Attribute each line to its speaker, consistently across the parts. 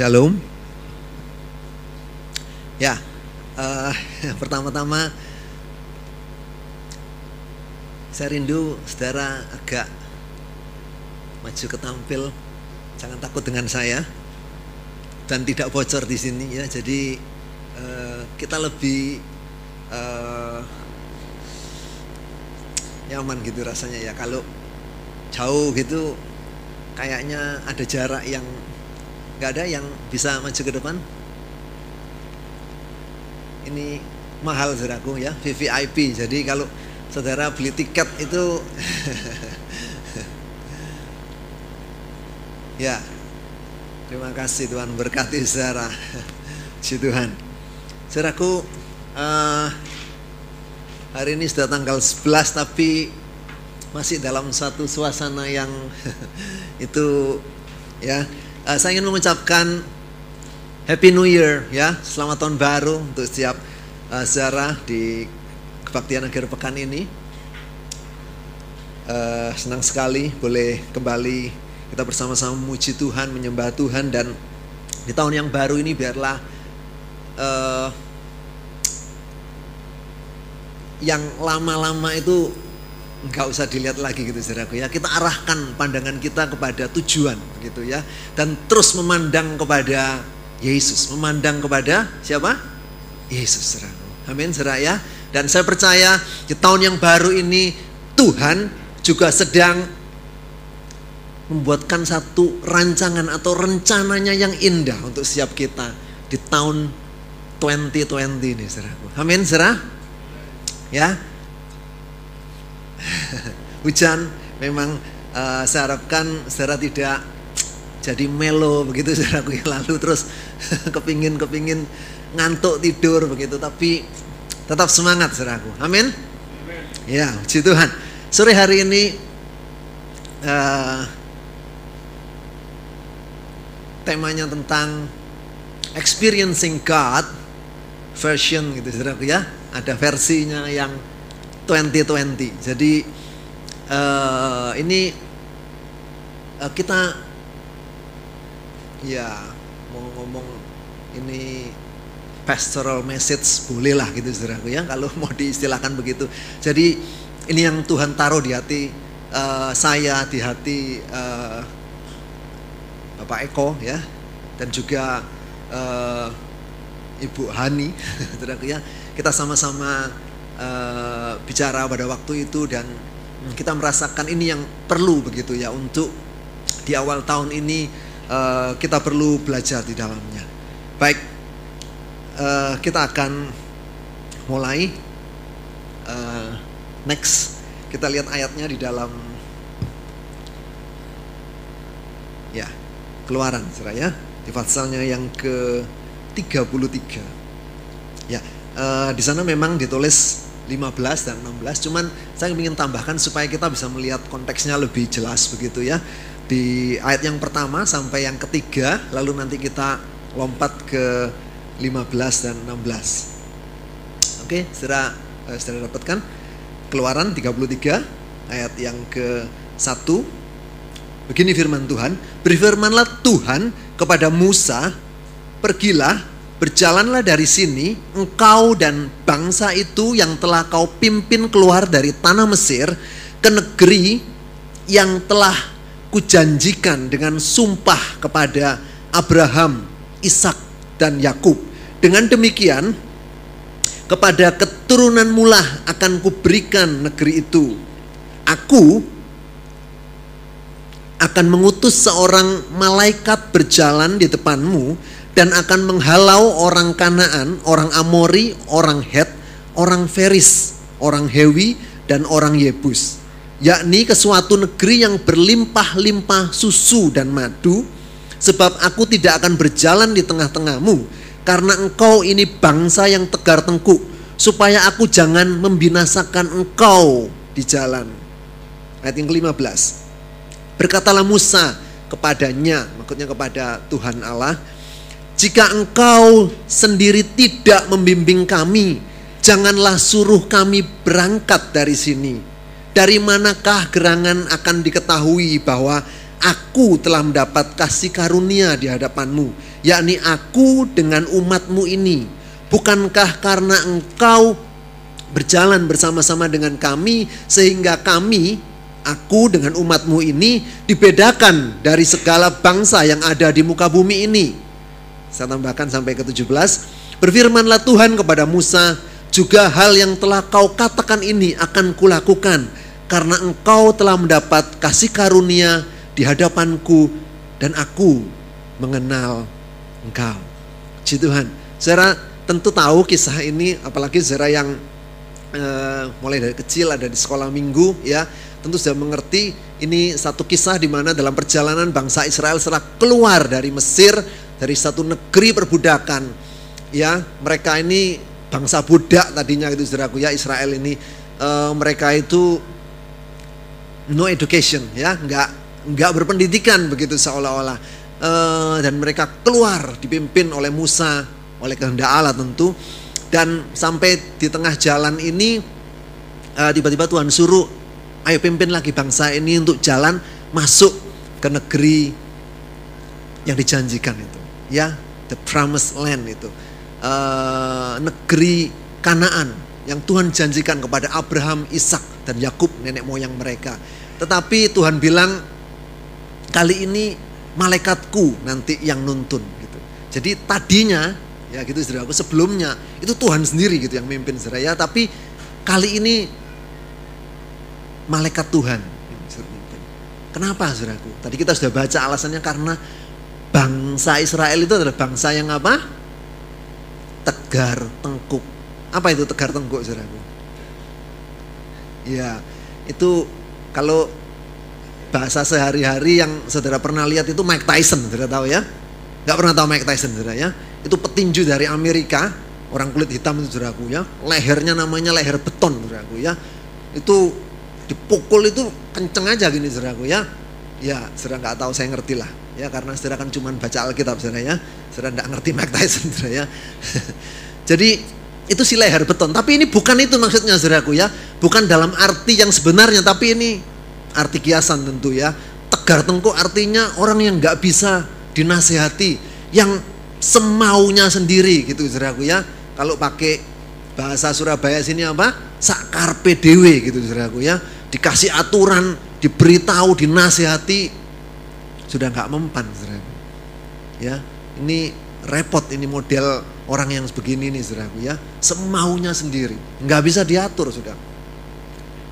Speaker 1: Shalom. Ya, uh, pertama-tama saya rindu saudara agak maju ke tampil, jangan takut dengan saya dan tidak bocor di sini ya. Jadi uh, kita lebih uh, nyaman gitu rasanya ya kalau jauh gitu kayaknya ada jarak yang nggak ada yang bisa maju ke depan? Ini mahal saudaraku ya VVIP jadi kalau saudara beli tiket itu ya terima kasih Tuhan berkati saudara. Si Tuhan. Saudaraku uh, hari ini sudah tanggal 11 tapi masih dalam satu suasana yang itu ya uh, saya ingin mengucapkan Happy New Year ya, selamat tahun baru untuk setiap uh, sejarah di kebaktian akhir pekan ini. Uh, senang sekali boleh kembali kita bersama-sama memuji Tuhan, menyembah Tuhan dan di tahun yang baru ini biarlah uh, yang lama-lama itu nggak usah dilihat lagi gitu saudaraku ya. Kita arahkan pandangan kita kepada tujuan gitu ya. Dan terus memandang kepada Yesus. Memandang kepada siapa? Yesus saudaraku amin saudara ya. Dan saya percaya di tahun yang baru ini Tuhan juga sedang membuatkan satu rancangan atau rencananya yang indah untuk siap kita di tahun 2020 ini saudaraku amin saudara? Ya hujan memang uh, saya harapkan saudara tidak jadi melo begitu saudaraku ya lalu. Terus kepingin kepingin ngantuk tidur begitu tapi tetap semangat saudaraku. Amin? Ya puji Tuhan. Sore hari ini uh, temanya tentang experiencing God version gitu saudaraku ya. Ada versinya yang 2020. Jadi uh, ini uh, kita ya mau ngomong ini pastoral message bolehlah gitu saudaraku ya kalau mau diistilahkan begitu. Jadi ini yang Tuhan taruh di hati uh, saya, di hati uh, Bapak Eko ya dan juga uh, Ibu Hani saudaraku ya. Kita sama-sama bicara pada waktu itu dan kita merasakan ini yang perlu begitu ya untuk di awal tahun ini uh, kita perlu belajar di dalamnya. Baik, uh, kita akan mulai uh, next. Kita lihat ayatnya di dalam ya keluaran seraya di pasalnya yang ke 33 ya uh, di sana memang ditulis 15 dan 16 cuman saya ingin tambahkan supaya kita bisa melihat konteksnya lebih jelas begitu ya. Di ayat yang pertama sampai yang ketiga lalu nanti kita lompat ke 15 dan 16 oke saudara eh, dapatkan? Keluaran 33 ayat yang ke 1 begini firman Tuhan berfirmanlah Tuhan kepada Musa pergilah Berjalanlah dari sini, engkau dan bangsa itu yang telah kau pimpin keluar dari tanah Mesir ke negeri yang telah kujanjikan dengan sumpah kepada Abraham, Ishak dan Yakub. Dengan demikian, kepada keturunan mula akan kuberikan negeri itu. Aku akan mengutus seorang malaikat berjalan di depanmu dan akan menghalau orang Kanaan, orang Amori, orang Het, orang Feris, orang Hewi, dan orang Yebus. Yakni ke suatu negeri yang berlimpah-limpah susu dan madu, sebab aku tidak akan berjalan di tengah-tengahmu, karena engkau ini bangsa yang tegar tengkuk, supaya aku jangan membinasakan engkau di jalan. Ayat yang ke-15. Berkatalah Musa kepadanya, maksudnya kepada Tuhan Allah, jika engkau sendiri tidak membimbing kami, janganlah suruh kami berangkat dari sini. Dari manakah gerangan akan diketahui bahwa aku telah mendapat kasih karunia di hadapanmu, yakni aku dengan umatmu ini. Bukankah karena engkau berjalan bersama-sama dengan kami sehingga kami aku dengan umatmu ini dibedakan dari segala bangsa yang ada di muka bumi ini. Saya tambahkan sampai ke 17. Berfirmanlah Tuhan kepada Musa, juga hal yang telah kau katakan ini akan kulakukan karena engkau telah mendapat kasih karunia di hadapanku dan aku mengenal engkau. Puji Tuhan. Saudara tentu tahu kisah ini apalagi saudara yang uh, mulai dari kecil ada di sekolah minggu ya tentu sudah mengerti ini satu kisah di mana dalam perjalanan bangsa Israel setelah keluar dari Mesir dari satu negeri perbudakan ya mereka ini bangsa budak tadinya itu saudaraku ya Israel ini uh, mereka itu no education ya, nggak nggak berpendidikan begitu seolah-olah. Uh, dan mereka keluar dipimpin oleh Musa, oleh kehendak Allah tentu. Dan sampai di tengah jalan ini uh, tiba-tiba Tuhan suruh, ayo pimpin lagi bangsa ini untuk jalan masuk ke negeri yang dijanjikan itu, ya, the promised land itu, uh, negeri Kanaan yang Tuhan janjikan kepada Abraham, Ishak dan Yakub nenek moyang mereka. Tetapi Tuhan bilang kali ini malaikatku nanti yang nuntun gitu. Jadi tadinya ya gitu saudaraku sebelumnya itu Tuhan sendiri gitu yang mimpin saudara ya tapi kali ini malaikat Tuhan Kenapa saudaraku? Tadi kita sudah baca alasannya karena bangsa Israel itu adalah bangsa yang apa? Tegar tengkuk. Apa itu tegar tengkuk saudaraku? Ya, itu kalau bahasa sehari-hari yang saudara pernah lihat itu Mike Tyson, saudara tahu ya? Gak pernah tahu Mike Tyson, saudara ya? Itu petinju dari Amerika, orang kulit hitam itu saudaraku ya. Lehernya namanya leher beton, saudaraku ya. Itu dipukul itu kenceng aja gini saudaraku ya. Ya, saudara nggak tahu saya ngerti lah ya karena saudara kan cuma baca Alkitab saudara ya. Saudara nggak ngerti Mike Tyson saudara ya. Jadi itu si leher beton. Tapi ini bukan itu maksudnya saudaraku ya. Bukan dalam arti yang sebenarnya, tapi ini arti kiasan tentu ya. Tegar tengkuk artinya orang yang nggak bisa dinasehati, yang semaunya sendiri gitu saudaraku ya. Kalau pakai bahasa Surabaya sini apa? Sakar PDW gitu saudaraku ya. Dikasih aturan, diberitahu, dinasehati, sudah nggak mempan saudaraku. Ya, ini repot ini model orang yang begini nih saudaraku ya. Semaunya sendiri nggak bisa diatur sudah.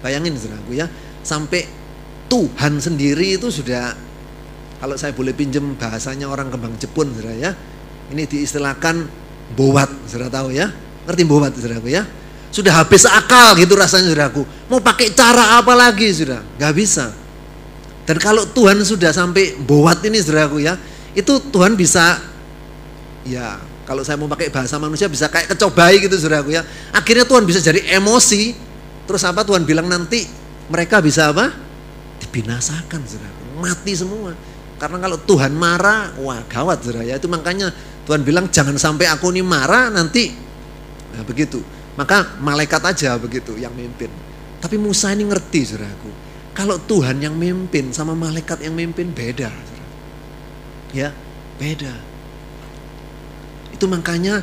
Speaker 1: Bayangin saudaraku ya sampai Tuhan sendiri itu sudah kalau saya boleh pinjem bahasanya orang kembang Jepun saudara ya ini diistilahkan bowat saudara tahu ya. Ngerti bowat saudaraku ya? Sudah habis akal gitu rasanya saudaraku mau pakai cara apa lagi sudah nggak bisa dan kalau Tuhan sudah sampai bowat ini saudaraku ya itu Tuhan bisa ya kalau saya mau pakai bahasa manusia bisa kayak kecobai gitu saudaraku ya. Akhirnya Tuhan bisa jadi emosi. Terus apa Tuhan bilang nanti mereka bisa apa? Dibinasakan saudaraku. Mati semua. Karena kalau Tuhan marah, wah gawat saudara ya. Itu makanya Tuhan bilang jangan sampai aku ini marah nanti. Nah begitu. Maka malaikat aja begitu yang mimpin. Tapi Musa ini ngerti saudaraku. Kalau Tuhan yang mimpin sama malaikat yang mimpin beda. Ya, beda. Itu makanya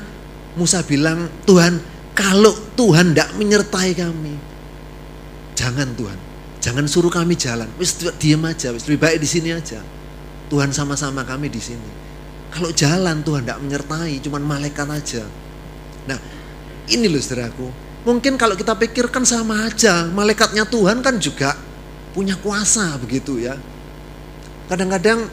Speaker 1: Musa bilang, Tuhan kalau Tuhan tidak menyertai kami, jangan Tuhan, jangan suruh kami jalan. Wis diam aja, wis lebih baik di sini aja. Tuhan sama-sama kami di sini. Kalau jalan Tuhan tidak menyertai, cuman malaikat aja. Nah, ini loh saudaraku. Mungkin kalau kita pikirkan sama aja, malaikatnya Tuhan kan juga punya kuasa begitu ya. Kadang-kadang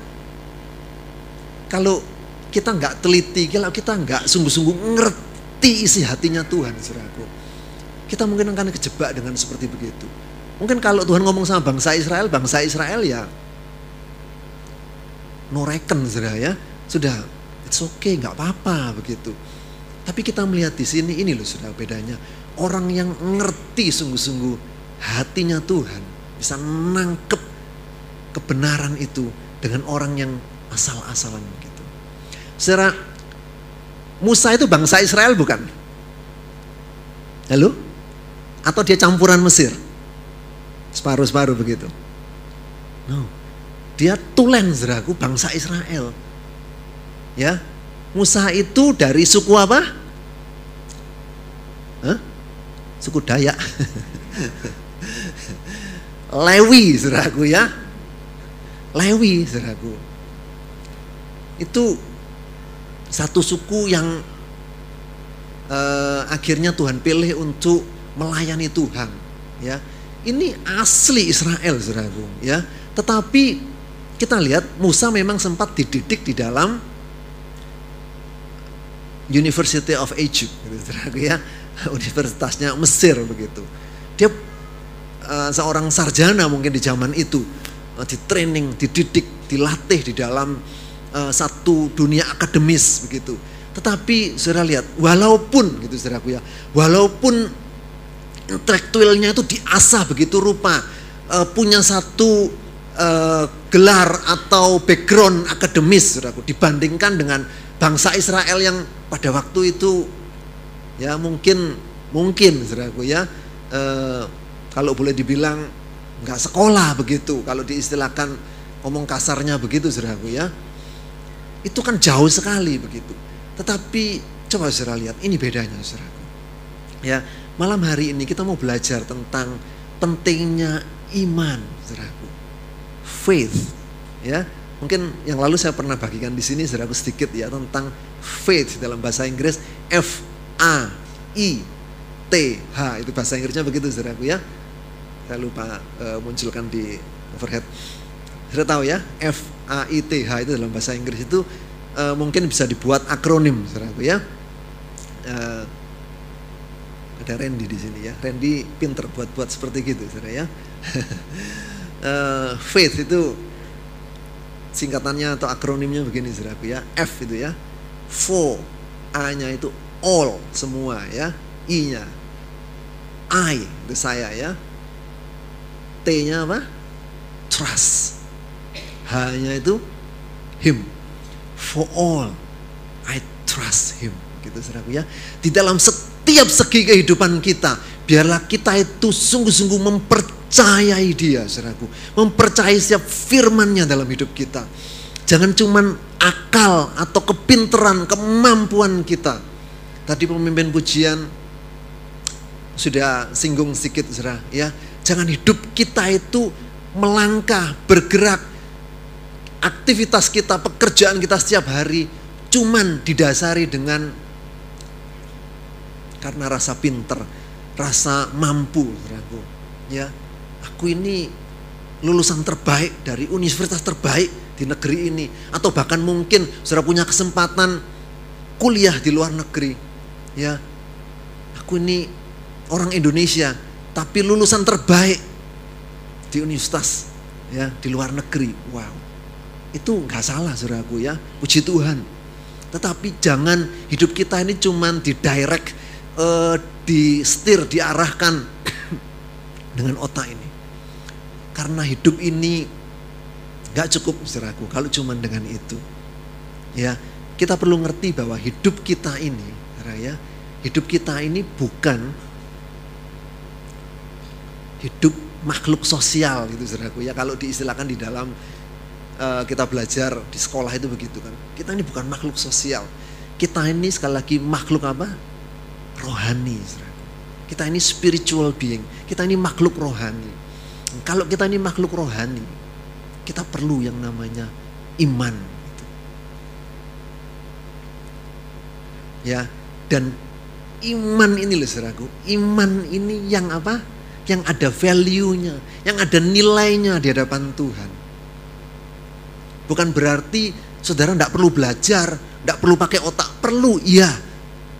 Speaker 1: kalau kita nggak teliti, kalau kita nggak sungguh-sungguh ngerti isi hatinya Tuhan, saudaraku. Kita mungkin akan kejebak dengan seperti begitu. Mungkin kalau Tuhan ngomong sama bangsa Israel, bangsa Israel ya noreken saudara ya. Sudah, it's okay, nggak apa-apa begitu. Tapi kita melihat di sini ini loh sudah bedanya. Orang yang ngerti sungguh-sungguh hatinya Tuhan bisa nangkep kebenaran itu dengan orang yang asal-asalan begitu. Saudara, Musa itu bangsa Israel bukan? Halo? Atau dia campuran Mesir? Separuh-separuh begitu. No. Dia tulen saudaraku bangsa Israel. Ya. Musa itu dari suku apa? Hah? Suku Dayak. Lewi saudaraku ya. Lewi saudaraku. Itu satu suku yang uh, akhirnya Tuhan pilih untuk melayani Tuhan ya ini asli Israel saudaraku ya tetapi kita lihat Musa memang sempat dididik di dalam University of Egypt gitu, ya universitasnya Mesir begitu. Dia uh, seorang sarjana mungkin di zaman itu uh, di training dididik dilatih di dalam uh, satu dunia akademis begitu. Tetapi saudara lihat, walaupun gitu saudaraku ya, walaupun intelektualnya itu diasah begitu rupa, uh, punya satu gelar atau background akademis saudaraku dibandingkan dengan bangsa Israel yang pada waktu itu ya mungkin mungkin saudaraku ya uh, kalau boleh dibilang nggak sekolah begitu kalau diistilahkan ngomong kasarnya begitu saudaraku ya itu kan jauh sekali begitu tetapi coba saudara lihat, ini bedanya saudaraku. Ya, malam hari ini kita mau belajar tentang pentingnya iman, saudaraku. Faith, ya. Mungkin yang lalu saya pernah bagikan di sini saudaraku sedikit ya tentang faith dalam bahasa Inggris F A I T H itu bahasa Inggrisnya begitu saudaraku ya. Saya lupa uh, munculkan di overhead. Sudah tahu ya, F A I T H itu dalam bahasa Inggris itu uh, mungkin bisa dibuat akronim, saudaraku ya. Uh, ada Randy di sini ya. Randy pinter buat-buat seperti gitu, saudara ya. uh, faith itu singkatannya atau akronimnya begini, saudaraku ya. F itu ya. For, A-nya itu all semua ya. I-nya I itu saya ya. T-nya apa? Trust. H-nya itu him for all I trust him gitu saudaraku ya di dalam setiap segi kehidupan kita biarlah kita itu sungguh-sungguh mempercayai dia saudaraku mempercayai setiap firmannya dalam hidup kita jangan cuman akal atau kepinteran kemampuan kita tadi pemimpin pujian sudah singgung sedikit saudara ya jangan hidup kita itu melangkah bergerak aktivitas kita, pekerjaan kita setiap hari cuman didasari dengan karena rasa pinter, rasa mampu, saudaraku. Ya, aku ini lulusan terbaik dari universitas terbaik di negeri ini atau bahkan mungkin saudara punya kesempatan kuliah di luar negeri. Ya. Aku ini orang Indonesia tapi lulusan terbaik di universitas ya di luar negeri. Wow. Itu nggak salah saudaraku ya, puji Tuhan. Tetapi jangan hidup kita ini cuman di direct, uh, di setir, diarahkan dengan otak ini. Karena hidup ini nggak cukup saudaraku kalau cuman dengan itu. Ya, kita perlu ngerti bahwa hidup kita ini, ya, hidup kita ini bukan hidup makhluk sosial gitu saudaraku ya kalau diistilahkan di dalam uh, kita belajar di sekolah itu begitu kan. Kita ini bukan makhluk sosial. Kita ini sekali lagi makhluk apa? Rohani. Kita ini spiritual being. Kita ini makhluk rohani. Kalau kita ini makhluk rohani, kita perlu yang namanya iman. Ya, dan iman ini loh saudaraku, iman ini yang apa? Yang ada value-nya, yang ada nilainya di hadapan Tuhan. Bukan berarti saudara tidak perlu belajar, tidak perlu pakai otak, perlu, iya.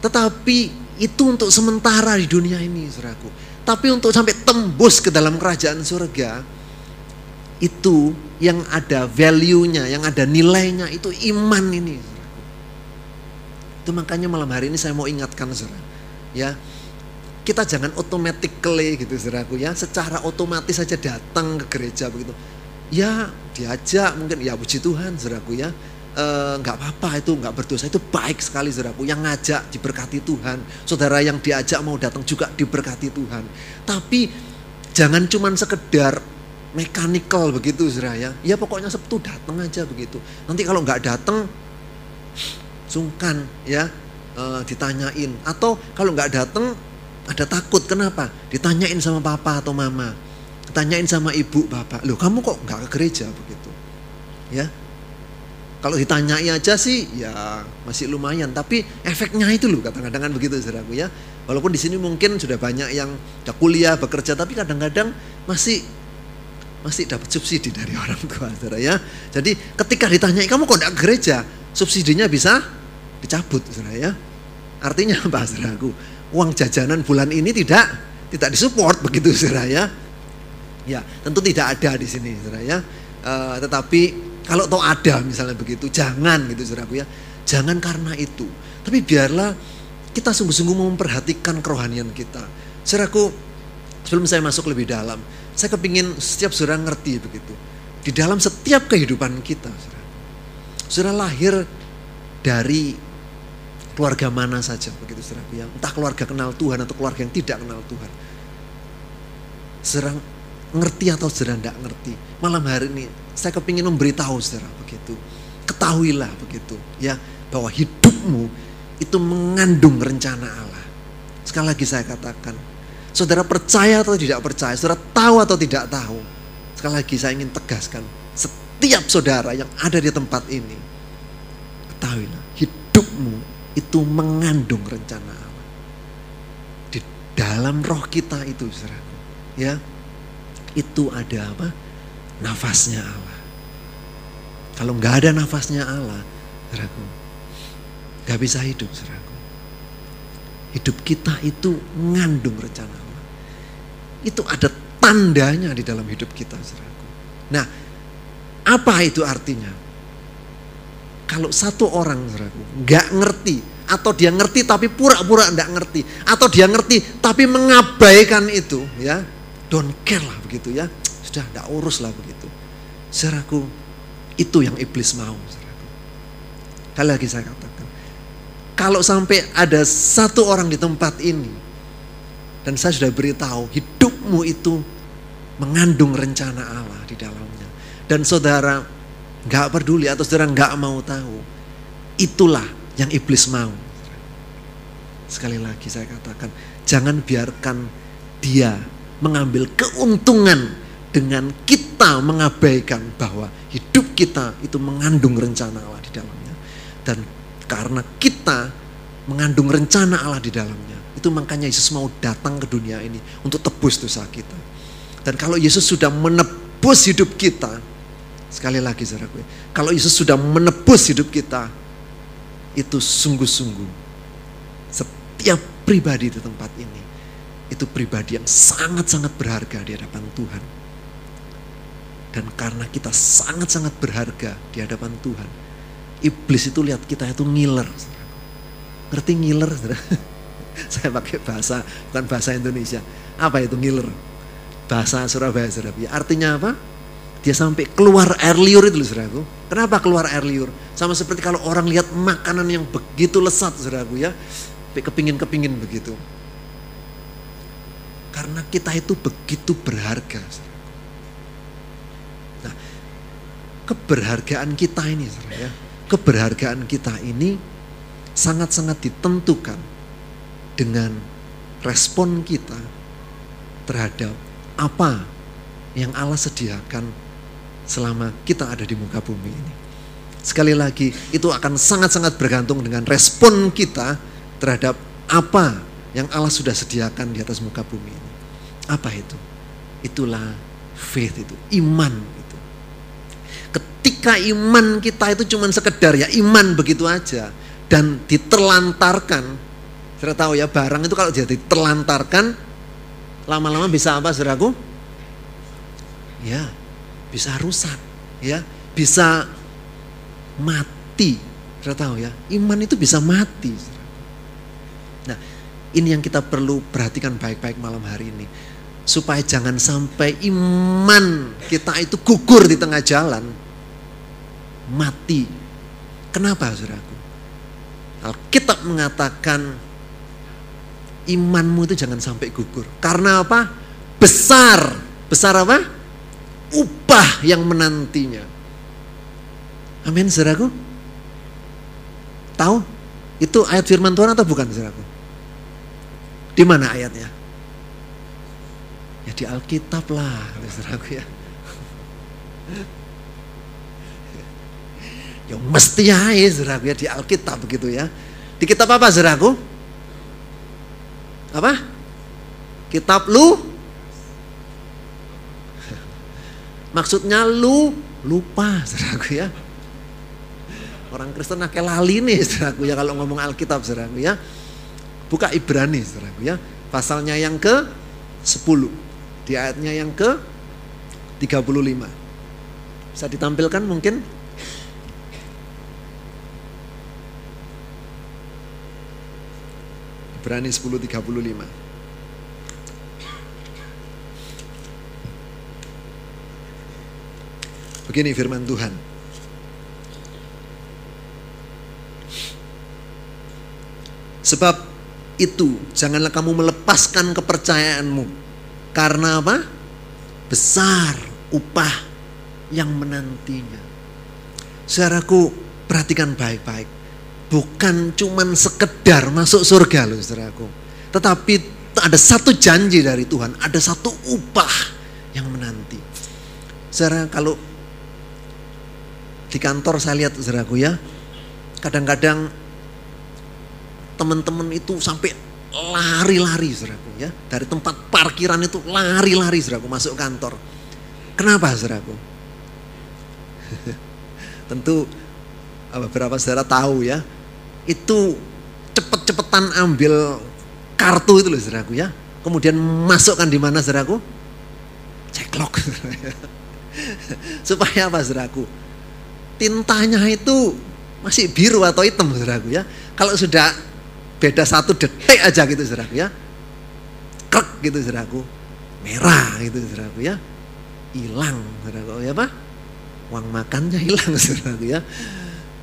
Speaker 1: Tetapi itu untuk sementara di dunia ini, saudaraku. Tapi untuk sampai tembus ke dalam kerajaan surga, itu yang ada value-nya, yang ada nilainya, itu iman ini. Itu makanya malam hari ini saya mau ingatkan, saudara. Ya, kita jangan automatically gitu saudaraku ya, secara otomatis saja datang ke gereja begitu ya diajak mungkin ya puji Tuhan saudaraku ya eh, nggak e, apa-apa itu nggak berdosa itu baik sekali saudaraku yang ngajak diberkati Tuhan saudara yang diajak mau datang juga diberkati Tuhan tapi jangan cuma sekedar mekanikal begitu saudara ya. Ya pokoknya Sabtu datang aja begitu. Nanti kalau nggak datang sungkan ya e, ditanyain atau kalau nggak datang ada takut kenapa? Ditanyain sama papa atau mama. Ditanyain sama ibu bapak. Loh kamu kok nggak ke gereja begitu? Ya. Kalau ditanyai aja sih ya masih lumayan, tapi efeknya itu loh kadang-kadang kan begitu saudaraku ya. Walaupun di sini mungkin sudah banyak yang udah kuliah, bekerja, tapi kadang-kadang masih masih dapat subsidi dari orang tua, saudara ya. Jadi ketika ditanyai kamu kok tidak gereja, subsidinya bisa dicabut, saudara ya. Artinya apa, saudaraku? Uang jajanan bulan ini tidak tidak disupport begitu, saudara ya. Ya, tentu tidak ada di sini, saudara ya. E, tetapi kalau tahu ada misalnya begitu, jangan gitu, saudaraku ya. Jangan karena itu. Tapi biarlah kita sungguh-sungguh memperhatikan kerohanian kita. Saudaraku, sebelum saya masuk lebih dalam, saya kepingin setiap saudara ngerti begitu. Di dalam setiap kehidupan kita, saudara. Saudara lahir dari keluarga mana saja begitu saudara. Ya, entah keluarga kenal Tuhan atau keluarga yang tidak kenal Tuhan. Saudara ngerti atau saudara tidak ngerti. Malam hari ini saya kepingin memberitahu saudara begitu. Ketahuilah begitu ya bahwa hidupmu itu mengandung rencana Allah. Sekali lagi saya katakan, Saudara percaya atau tidak percaya, saudara tahu atau tidak tahu. Sekali lagi saya ingin tegaskan, setiap saudara yang ada di tempat ini, ketahuilah, hidupmu itu mengandung rencana Allah. Di dalam roh kita itu, saudara, ya, itu ada apa? Nafasnya Allah. Kalau nggak ada nafasnya Allah, saudaraku, nggak bisa hidup, saudaraku. Hidup kita itu mengandung rencana itu ada tandanya di dalam hidup kita, saudaraku. Nah, apa itu artinya? Kalau satu orang, nggak ngerti atau dia ngerti tapi pura-pura nggak ngerti atau dia ngerti tapi mengabaikan itu, ya, don't care lah begitu ya, sudah nggak urus lah begitu. Saudaraku, itu yang iblis mau, saudaraku. Kali lagi saya katakan, kalau sampai ada satu orang di tempat ini dan saya sudah beritahu, hidupmu itu mengandung rencana Allah di dalamnya. Dan saudara nggak peduli atau saudara nggak mau tahu, itulah yang iblis mau. Sekali lagi saya katakan, jangan biarkan dia mengambil keuntungan dengan kita mengabaikan bahwa hidup kita itu mengandung rencana Allah di dalamnya. Dan karena kita mengandung rencana Allah di dalamnya, itu makanya Yesus mau datang ke dunia ini untuk tebus dosa kita. Dan kalau Yesus sudah menebus hidup kita, sekali lagi saudaraku, kalau Yesus sudah menebus hidup kita, itu sungguh-sungguh setiap pribadi di tempat ini itu pribadi yang sangat-sangat berharga di hadapan Tuhan. Dan karena kita sangat-sangat berharga di hadapan Tuhan, iblis itu lihat kita itu ngiler. Ngerti ngiler? Saya pakai bahasa, bukan bahasa Indonesia. Apa itu ngiler? Bahasa Surabaya, Surabaya. Artinya apa? Dia sampai keluar air liur itu saudaraku. Kenapa keluar air liur? Sama seperti kalau orang lihat makanan yang begitu lesat saudaraku ya. Kepingin-kepingin begitu. Karena kita itu begitu berharga. Nah, keberhargaan kita ini saudara ya. Keberhargaan kita ini sangat-sangat ditentukan dengan respon kita terhadap apa yang Allah sediakan selama kita ada di muka bumi ini. Sekali lagi, itu akan sangat-sangat bergantung dengan respon kita terhadap apa yang Allah sudah sediakan di atas muka bumi ini. Apa itu? Itulah faith itu, iman itu. Ketika iman kita itu cuma sekedar ya iman begitu aja dan diterlantarkan sudah tahu ya barang itu kalau jadi terlantarkan lama-lama bisa apa saudaraku? Ya, bisa rusak, ya, bisa mati. Sudah tahu ya, iman itu bisa mati. Nah, ini yang kita perlu perhatikan baik-baik malam hari ini. Supaya jangan sampai iman kita itu gugur di tengah jalan. Mati. Kenapa saudaraku? Alkitab mengatakan imanmu itu jangan sampai gugur. Karena apa? Besar. Besar apa? Upah yang menantinya. Amin, saudaraku. Tahu? Itu ayat firman Tuhan atau bukan, saudaraku? Di mana ayatnya? Ya di Alkitab lah, saudaraku ya. Ya mesti ya, saudaraku ya di Alkitab begitu ya. Di kitab apa, saudaraku? Apa? Kitab lu? Maksudnya lu lupa, saudaraku ya. Orang Kristen akeh lali nih saudaraku ya kalau ngomong Alkitab saudaraku ya. Buka Ibrani saudaraku ya. Pasalnya yang ke 10. Di ayatnya yang ke 35. Bisa ditampilkan mungkin? Ibrani 10:35. Begini firman Tuhan. Sebab itu janganlah kamu melepaskan kepercayaanmu. Karena apa? Besar upah yang menantinya. Saudaraku, perhatikan baik-baik. Bukan cuman sekedar masuk surga loh saudaraku. Tetapi ada satu janji dari Tuhan, ada satu upah yang menanti. Saudara, kalau di kantor saya lihat saudaraku ya, kadang-kadang teman-teman itu sampai lari-lari saudaraku ya. Dari tempat parkiran itu lari-lari saudaraku masuk kantor. Kenapa saudaraku? Tentu beberapa saudara tahu ya. Itu cepet-cepetan ambil kartu itu loh saudaraku ya. Kemudian masukkan di mana saudaraku? Ceklok. Supaya apa saudaraku tintanya itu masih biru atau hitam saudaraku ya. Kalau sudah beda satu detik aja gitu saudaraku ya. Krek gitu saudaraku. Merah gitu saudaraku ya. Hilang saudaraku. Ya apa? Uang makannya hilang saudaraku ya.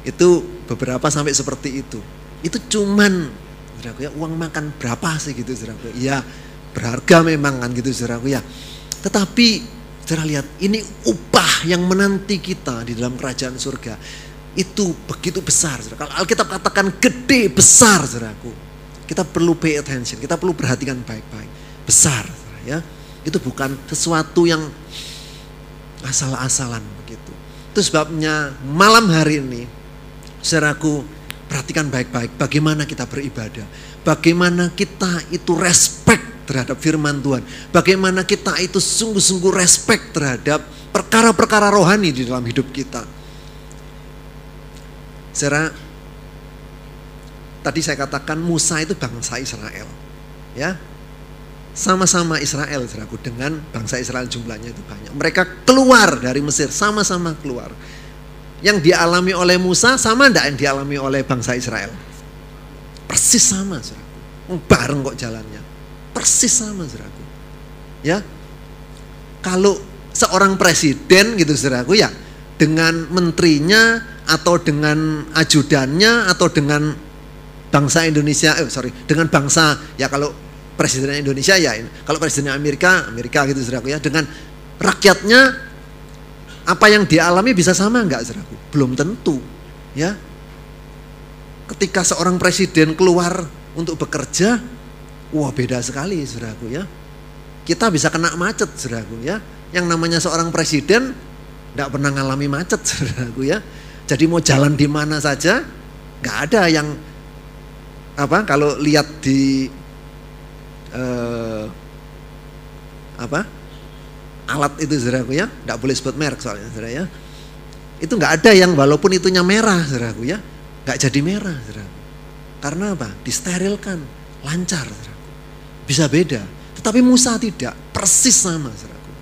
Speaker 1: Itu beberapa sampai seperti itu. Itu cuman saudaraku ya uang makan berapa sih gitu saudaraku? Ya berharga memang kan gitu saudaraku ya. Tetapi saudara lihat ini upah yang menanti kita di dalam kerajaan surga itu begitu besar. Saudara. Kalau Alkitab katakan gede, besar, saudaraku. Kita perlu pay attention, kita perlu perhatikan baik-baik. Besar, saudara, ya. Itu bukan sesuatu yang asal-asalan begitu. Itu sebabnya malam hari ini, saudaraku, perhatikan baik-baik bagaimana kita beribadah. Bagaimana kita itu respect terhadap firman Tuhan. Bagaimana kita itu sungguh-sungguh respect terhadap perkara-perkara rohani di dalam hidup kita Saudara, tadi saya katakan Musa itu bangsa Israel. Ya. Sama-sama Israel, saudaraku, dengan bangsa Israel jumlahnya itu banyak. Mereka keluar dari Mesir, sama-sama keluar. Yang dialami oleh Musa sama enggak yang dialami oleh bangsa Israel? Persis sama, saudaraku. Bareng kok jalannya. Persis sama, saudaraku. Ya. Kalau seorang presiden gitu, saudaraku, ya, dengan menterinya atau dengan ajudannya atau dengan bangsa Indonesia, eh sorry, dengan bangsa ya kalau presiden Indonesia ya, kalau presiden Amerika, Amerika gitu saudaraku ya, dengan rakyatnya apa yang dialami bisa sama enggak saudaraku? Belum tentu, ya. Ketika seorang presiden keluar untuk bekerja, wah beda sekali saudaraku ya. Kita bisa kena macet saudaraku ya. Yang namanya seorang presiden tidak pernah ngalami macet saudaraku ya jadi mau jalan di mana saja, nggak ada yang apa kalau lihat di eh, apa alat itu saudaraku ya, nggak boleh sebut merek soalnya saudara ya. Itu nggak ada yang walaupun itunya merah saudaraku ya, nggak jadi merah saudaraku. Karena apa? Disterilkan, lancar saudaraku. Bisa beda. Tetapi Musa tidak, persis sama saudaraku.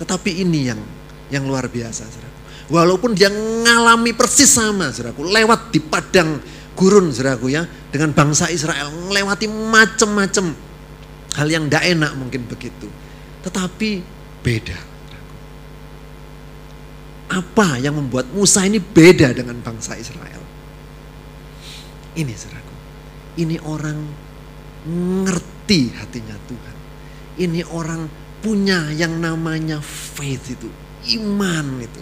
Speaker 1: Tetapi ini yang yang luar biasa saudaraku. Walaupun dia ngalami persis sama, saudaraku, lewat di padang gurun, saudaraku ya, dengan bangsa Israel, melewati macam-macam hal yang tidak enak mungkin begitu. Tetapi beda. Apa yang membuat Musa ini beda dengan bangsa Israel? Ini saudaraku, ini orang ngerti hatinya Tuhan. Ini orang punya yang namanya faith itu, iman itu.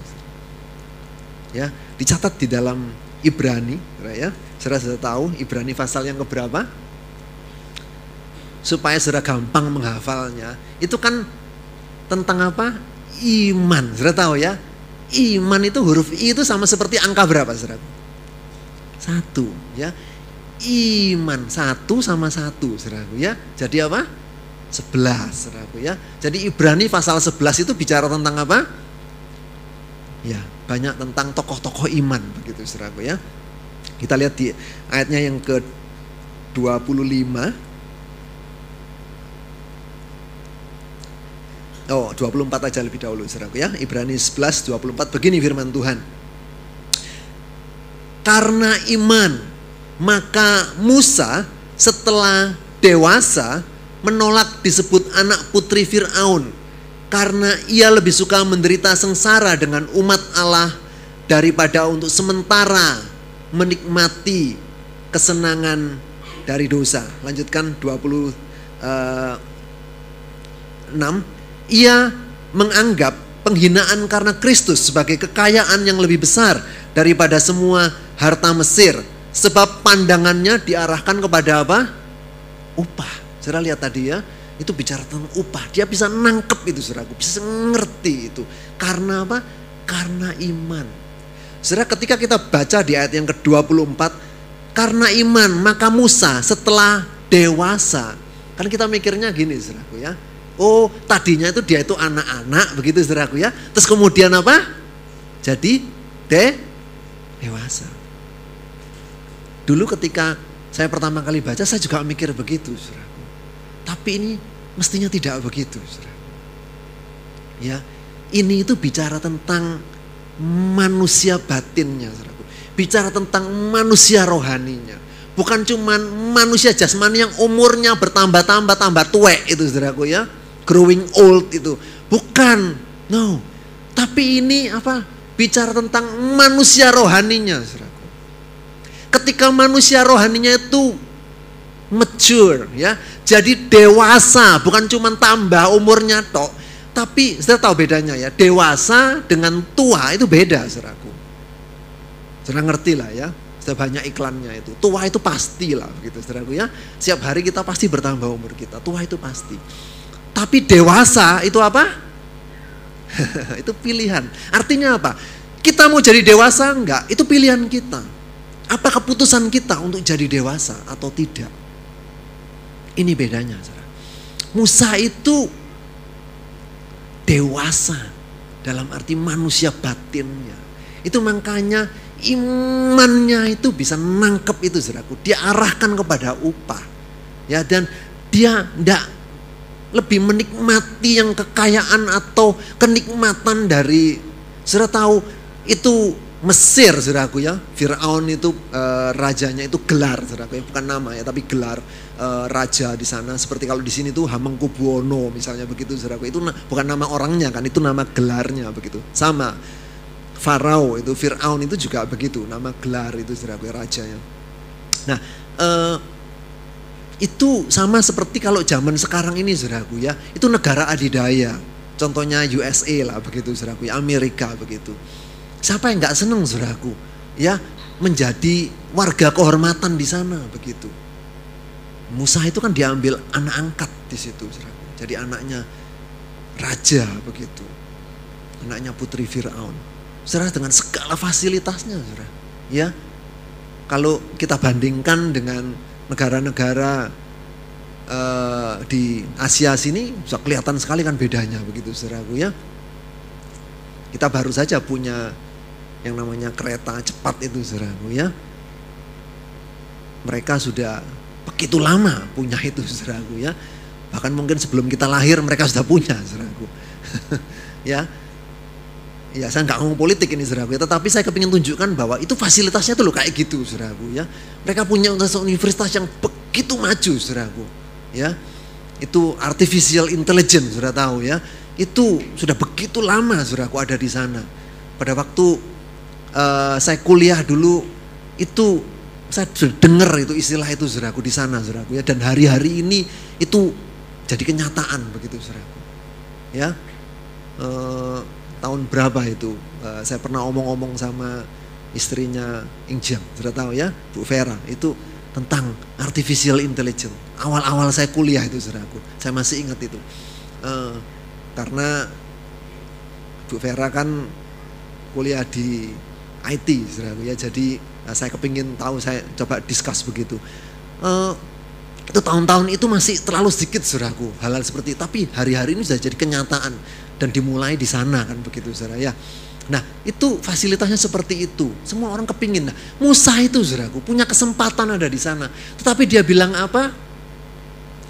Speaker 1: Ya, dicatat di dalam Ibrani, ya. Saudara sudah tahu Ibrani pasal yang keberapa? Supaya saudara gampang menghafalnya. Itu kan tentang apa? Iman. Saudara tahu ya? Iman itu huruf I itu sama seperti angka berapa, saudara? Satu, ya. Iman satu sama satu, saudaraku ya. Jadi apa? Sebelas, saudaraku ya. Jadi Ibrani pasal sebelas itu bicara tentang apa? Ya, banyak tentang tokoh-tokoh iman begitu saudaraku ya. Kita lihat di ayatnya yang ke 25 Oh, 24 aja lebih dahulu saudaraku ya. Ibrani 11 24 begini firman Tuhan. Karena iman, maka Musa setelah dewasa menolak disebut anak putri Firaun karena ia lebih suka menderita sengsara dengan umat Allah daripada untuk sementara menikmati kesenangan dari dosa. Lanjutkan 26 ia menganggap penghinaan karena Kristus sebagai kekayaan yang lebih besar daripada semua harta Mesir. Sebab pandangannya diarahkan kepada apa? Upah. Saudara lihat tadi ya, itu bicara tentang upah. Dia bisa nangkep itu saudaraku, bisa ngerti itu. Karena apa? Karena iman. Saudara ketika kita baca di ayat yang ke-24, karena iman maka Musa setelah dewasa, kan kita mikirnya gini saudaraku ya, Oh, tadinya itu dia itu anak-anak begitu saudaraku ya. Terus kemudian apa? Jadi de dewasa. Dulu ketika saya pertama kali baca saya juga mikir begitu saudaraku. Tapi ini mestinya tidak begitu saudaraku. Ya, ini itu bicara tentang manusia batinnya saudaraku. Bicara tentang manusia rohaninya. Bukan cuman manusia jasmani yang umurnya bertambah-tambah tambah tuwek itu saudaraku ya growing old itu. Bukan. No. Tapi ini apa? Bicara tentang manusia rohaninya, Saudaraku. Ketika manusia rohaninya itu mature ya. Jadi dewasa, bukan cuma tambah umurnya tok, tapi saya tahu bedanya ya. Dewasa dengan tua itu beda, Saudaraku. Sudah ngerti lah ya. Sudah banyak iklannya itu. Tua itu pasti lah begitu, Saudaraku ya. Setiap hari kita pasti bertambah umur kita. Tua itu pasti. Tapi dewasa itu apa? itu pilihan. Artinya apa? Kita mau jadi dewasa enggak? Itu pilihan kita. Apa keputusan kita untuk jadi dewasa atau tidak? Ini bedanya. Saudara. Musa itu dewasa dalam arti manusia batinnya. Itu makanya imannya itu bisa nangkep itu saudaraku. Dia arahkan kepada upah. Ya dan dia tidak lebih menikmati yang kekayaan atau kenikmatan dari sudah tahu itu Mesir saudaraku ya. Fir'aun itu e, rajanya itu gelar saudaraku ya. Bukan nama ya tapi gelar e, raja di sana. Seperti kalau di sini tuh Hamengkubuwono misalnya begitu saudaraku. Itu bukan nama orangnya kan. Itu nama gelarnya begitu. Sama Farao itu Fir'aun itu juga begitu. Nama gelar itu saudaraku ya rajanya nah e, itu sama seperti kalau zaman sekarang ini saudaraku ya, itu negara adidaya. Contohnya USA lah begitu saudaraku ya, Amerika begitu. Siapa yang nggak seneng saudaraku ya menjadi warga kehormatan di sana begitu. Musa itu kan diambil anak angkat di situ saudaraku. Jadi anaknya raja begitu. Anaknya putri Firaun. Saudara dengan segala fasilitasnya saudara. Ya. Kalau kita bandingkan dengan negara-negara uh, di Asia sini bisa kelihatan sekali kan bedanya begitu saudaraku ya. Kita baru saja punya yang namanya kereta cepat itu saudaraku ya. Mereka sudah begitu lama punya itu saudaraku ya. Bahkan mungkin sebelum kita lahir mereka sudah punya saudaraku. ya, ya saya nggak ngomong politik ini saudaraku ya, tetapi saya kepingin tunjukkan bahwa itu fasilitasnya tuh loh kayak gitu saudaraku ya. Mereka punya universitas yang begitu maju saudaraku ya. Itu artificial intelligence sudah tahu ya. Itu sudah begitu lama saudaraku ada di sana. Pada waktu uh, saya kuliah dulu itu saya dengar itu istilah itu saudaraku di sana saudaraku ya. Dan hari-hari ini itu jadi kenyataan begitu saudaraku. ya. Eh, tahun berapa itu? Eh, saya pernah omong-omong sama istrinya Ingjang sudah tahu ya Bu Vera itu tentang artificial intelligence. Awal-awal saya kuliah itu saudaraku saya masih ingat itu. Eh, karena Bu Vera kan kuliah di IT saudaraku ya jadi nah, saya kepingin tahu saya coba discuss begitu. Uh, itu tahun-tahun itu masih terlalu sedikit saudaraku hal-hal seperti tapi hari-hari ini sudah jadi kenyataan dan dimulai di sana kan begitu saudara ya. Nah itu fasilitasnya seperti itu. Semua orang kepingin. Nah, Musa itu saudaraku punya kesempatan ada di sana. Tetapi dia bilang apa?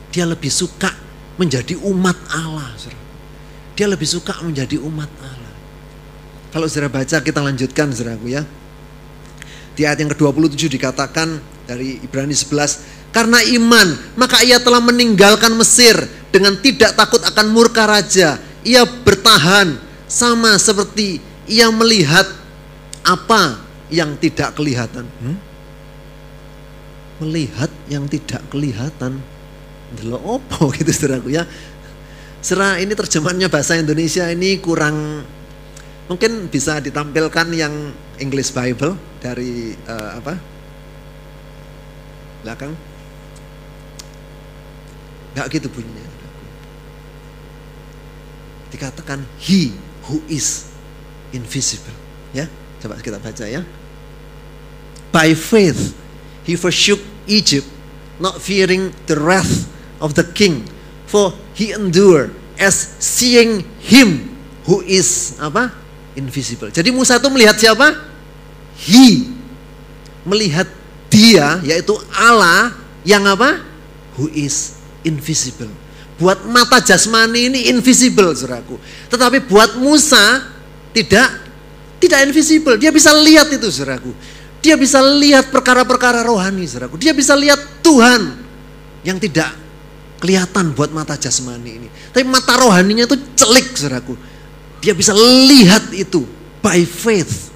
Speaker 1: Dia lebih suka menjadi umat Allah saudara. Dia lebih suka menjadi umat Allah Kalau saudara baca kita lanjutkan saudaraku ya Di ayat yang ke-27 dikatakan dari Ibrani 11 Karena iman maka ia telah meninggalkan Mesir Dengan tidak takut akan murka raja Ia bertahan sama seperti ia melihat apa yang tidak kelihatan. Hmm? Melihat yang tidak kelihatan. Delok opo gitu saudaraku ya. Serah ini terjemahannya bahasa Indonesia ini kurang mungkin bisa ditampilkan yang English Bible dari uh, apa? Belakang. Enggak gitu bunyinya. Dikatakan he who is invisible. Ya, coba kita baca ya. By faith he forsook Egypt, not fearing the wrath of the king, for he endured as seeing him who is apa? Invisible. Jadi Musa itu melihat siapa? He melihat dia yaitu Allah yang apa? Who is invisible. Buat mata jasmani ini invisible, saudaraku. Tetapi buat Musa tidak tidak invisible. Dia bisa lihat itu, saudaraku. Dia bisa lihat perkara-perkara rohani, saudaraku. Dia bisa lihat Tuhan yang tidak kelihatan buat mata jasmani ini. Tapi mata rohaninya itu celik, saudaraku. Dia bisa lihat itu by faith.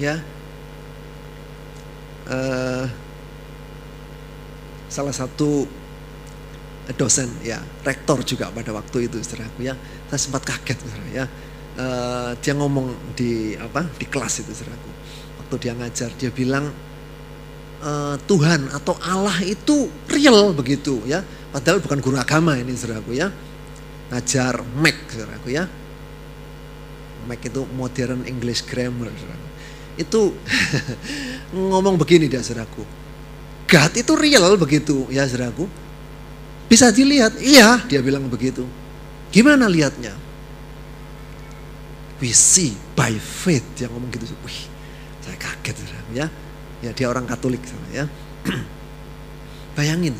Speaker 1: Ya, uh, salah satu dosen ya rektor juga pada waktu itu saudaraku ya. Saya sempat kaget saudara ya. Uh, dia ngomong di apa di kelas itu saudaraku waktu dia ngajar dia bilang uh, Tuhan atau Allah itu real begitu ya padahal bukan guru agama ini saudaraku ya ngajar Mac saudaraku ya Mac itu modern English grammar saudaraku. itu ngomong begini dia saudaraku God itu real begitu ya saudaraku bisa dilihat, iya dia bilang begitu. Gimana lihatnya? We see by faith dia ngomong gitu. Wih, saya kaget ya. Ya dia orang Katolik ya. Bayangin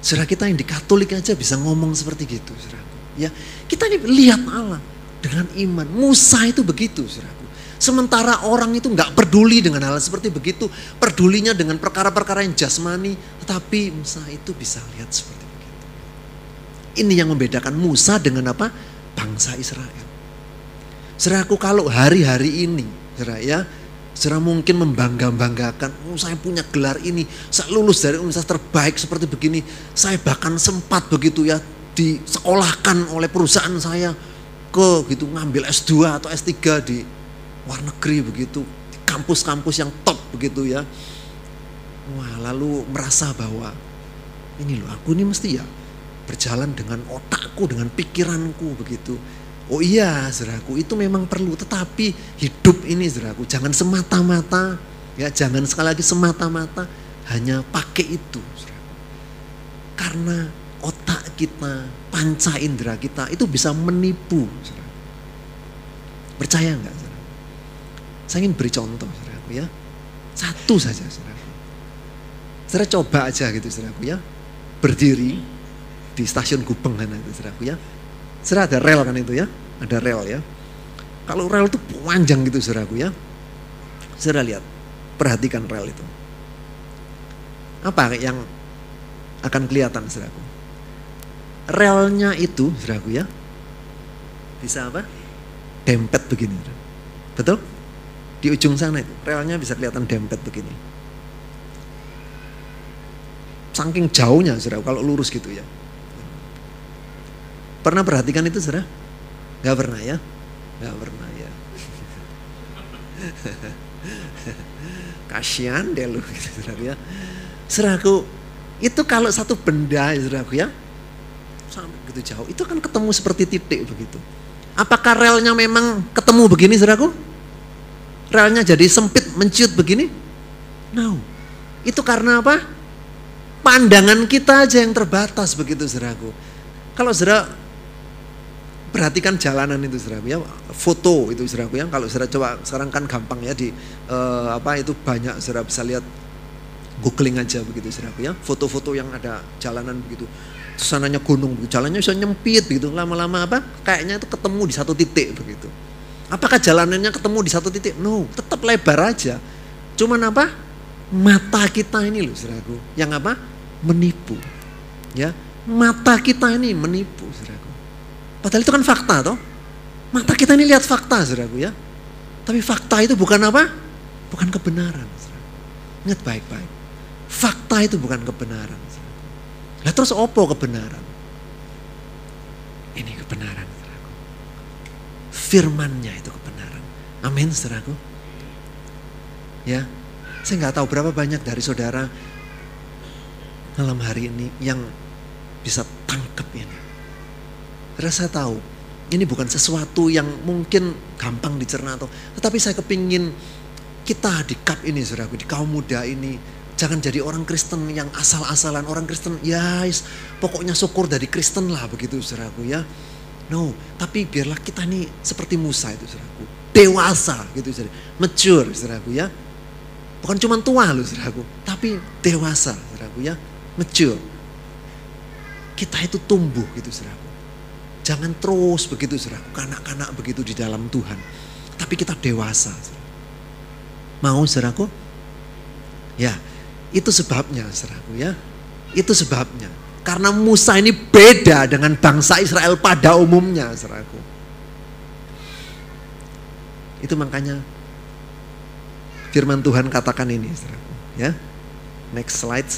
Speaker 1: saudara kita yang di Katolik aja bisa ngomong seperti gitu saudara. Ya, kita ini lihat Allah dengan iman. Musa itu begitu saudara. Sementara orang itu nggak peduli dengan hal seperti begitu, pedulinya dengan perkara-perkara yang jasmani, tetapi Musa itu bisa lihat seperti ini yang membedakan Musa dengan apa? Bangsa Israel. Seraku kalau hari-hari ini, saudara ya, saudara mungkin membangga-banggakan, oh saya punya gelar ini, saya lulus dari universitas terbaik seperti begini, saya bahkan sempat begitu ya disekolahkan oleh perusahaan saya ke gitu ngambil S2 atau S3 di luar negeri begitu, di kampus-kampus yang top begitu ya. Wah, lalu merasa bahwa ini loh aku ini mesti ya berjalan dengan otakku, dengan pikiranku begitu. Oh iya, saudaraku, itu memang perlu. Tetapi hidup ini, saudaraku, jangan semata-mata, ya jangan sekali lagi semata-mata hanya pakai itu. Saudaraku. Karena otak kita, panca indera kita itu bisa menipu. Saudaraku. Percaya enggak? Saudaraku? Saya ingin beri contoh, saudaraku ya. Satu saja, saudaraku. Saudara coba aja gitu, saudaraku ya. Berdiri, di stasiun Gubeng kan saudaraku ya. Saudara ada rel kan itu ya, ada rel ya. Kalau rel itu panjang gitu saudaraku ya. Saudara lihat, perhatikan rel itu. Apa yang akan kelihatan saudaraku? Relnya itu saudaraku ya, bisa apa? Dempet begini. Betul? Di ujung sana itu, relnya bisa kelihatan dempet begini. saking jauhnya saudara kalau lurus gitu ya. Pernah perhatikan itu saudara? Gak pernah ya? Gak pernah ya. Kasihan deh lu gitu saudara ya. Saudaraku, itu kalau satu benda ya saudaraku ya, sampai begitu jauh, itu kan ketemu seperti titik begitu. Apakah relnya memang ketemu begini saudaraku? Relnya jadi sempit, menciut begini? No. Itu karena apa? Pandangan kita aja yang terbatas begitu saudaraku. Kalau saudara perhatikan jalanan itu saudaraku ya, foto itu saudaraku ya. Kalau saudara coba sekarang kan gampang ya di uh, apa itu banyak saudara bisa lihat googling aja begitu saudaraku ya. Foto-foto yang ada jalanan begitu. Sananya gunung, jalannya bisa nyempit begitu. Lama-lama apa? Kayaknya itu ketemu di satu titik begitu. Apakah jalanannya ketemu di satu titik? No, tetap lebar aja. Cuman apa? Mata kita ini loh saudaraku. Yang apa? Menipu. Ya, mata kita ini menipu saudaraku. Padahal itu kan fakta toh. Mata kita ini lihat fakta saudaraku ya. Tapi fakta itu bukan apa? Bukan kebenaran. Ingat baik-baik. Fakta itu bukan kebenaran. Lah terus opo kebenaran? Ini kebenaran, saudaraku. Firmannya itu kebenaran. Amin, saudaraku. Ya, saya nggak tahu berapa banyak dari saudara malam hari ini yang bisa tangkap ini. Karena saya tahu ini bukan sesuatu yang mungkin gampang dicerna atau, tetapi saya kepingin kita di kap ini, saudaraku, di kaum muda ini Jangan jadi orang Kristen yang asal-asalan. Orang Kristen, ya yes, pokoknya syukur dari Kristen lah begitu saudaraku ya. No, tapi biarlah kita ini seperti Musa itu saudaraku. Dewasa gitu saudara. Mature saudaraku ya. Bukan cuma tua loh saudaraku, tapi dewasa saudaraku ya. Mature. Kita itu tumbuh gitu saudaraku. Jangan terus begitu saudaraku, kanak-kanak begitu di dalam Tuhan. Tapi kita dewasa. Mau saudaraku? Ya, itu sebabnya, saudaraku ya. Itu sebabnya. Karena Musa ini beda dengan bangsa Israel pada umumnya, saudaraku. Itu makanya firman Tuhan katakan ini, saudaraku, ya. Next slide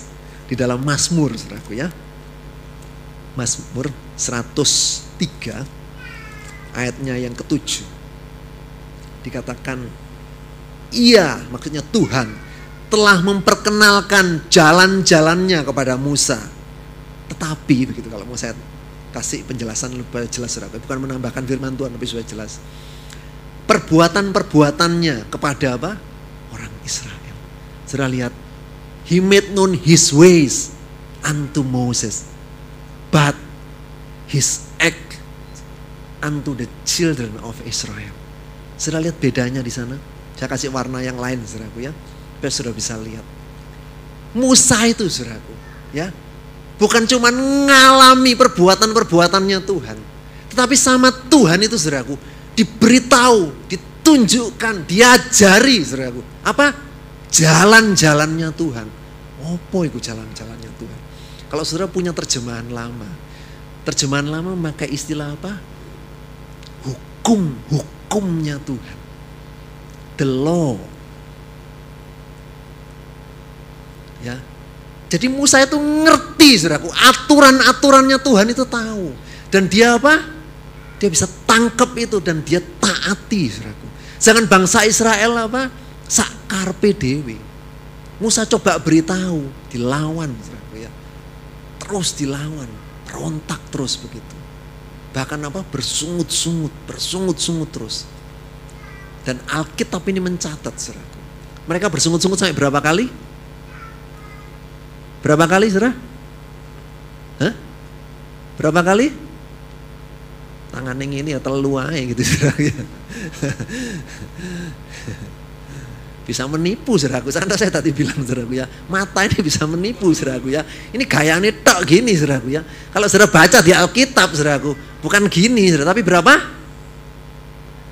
Speaker 1: di dalam Mazmur, saudaraku ya. Mazmur 103 ayatnya yang ketujuh. Dikatakan ia maksudnya Tuhan telah memperkenalkan jalan-jalannya kepada Musa. Tetapi begitu kalau mau saya kasih penjelasan lebih jelas bukan menambahkan firman Tuhan tapi sudah jelas. Perbuatan-perbuatannya kepada apa? Orang Israel. Saudara lihat, he made known his ways unto Moses, but his act unto the children of Israel. Saudara lihat bedanya di sana. Saya kasih warna yang lain, saudaraku ya biar sudah bisa lihat. Musa itu saudaraku, ya. Bukan cuma ngalami perbuatan-perbuatannya Tuhan. Tetapi sama Tuhan itu saudaraku, diberitahu, ditunjukkan, diajari saudaraku. Apa? Jalan-jalannya Tuhan. Apa itu jalan-jalannya Tuhan? Kalau saudara punya terjemahan lama, terjemahan lama memakai istilah apa? Hukum, hukumnya Tuhan. The law Ya. Jadi Musa itu ngerti saudaraku, aturan-aturannya Tuhan itu tahu. Dan dia apa? Dia bisa tangkap itu dan dia taati saudaraku. Jangan bangsa Israel apa? Sakar PDW. Musa coba beritahu, dilawan saudaraku ya. Terus dilawan, rontak terus begitu. Bahkan apa? Bersungut-sungut, bersungut-sungut terus. Dan Alkitab ini mencatat saudaraku. Mereka bersungut-sungut sampai berapa kali? Berapa kali saudara? Hah? Berapa kali? Tangan yang ini ya telu aja gitu saudara. bisa menipu saudaraku. Saya tadi bilang saudaraku ya, mata ini bisa menipu saudaraku ya. Ini gaya ini tok gini saudaraku ya. Kalau saudara baca di Alkitab saudaraku, bukan gini saudara, tapi berapa?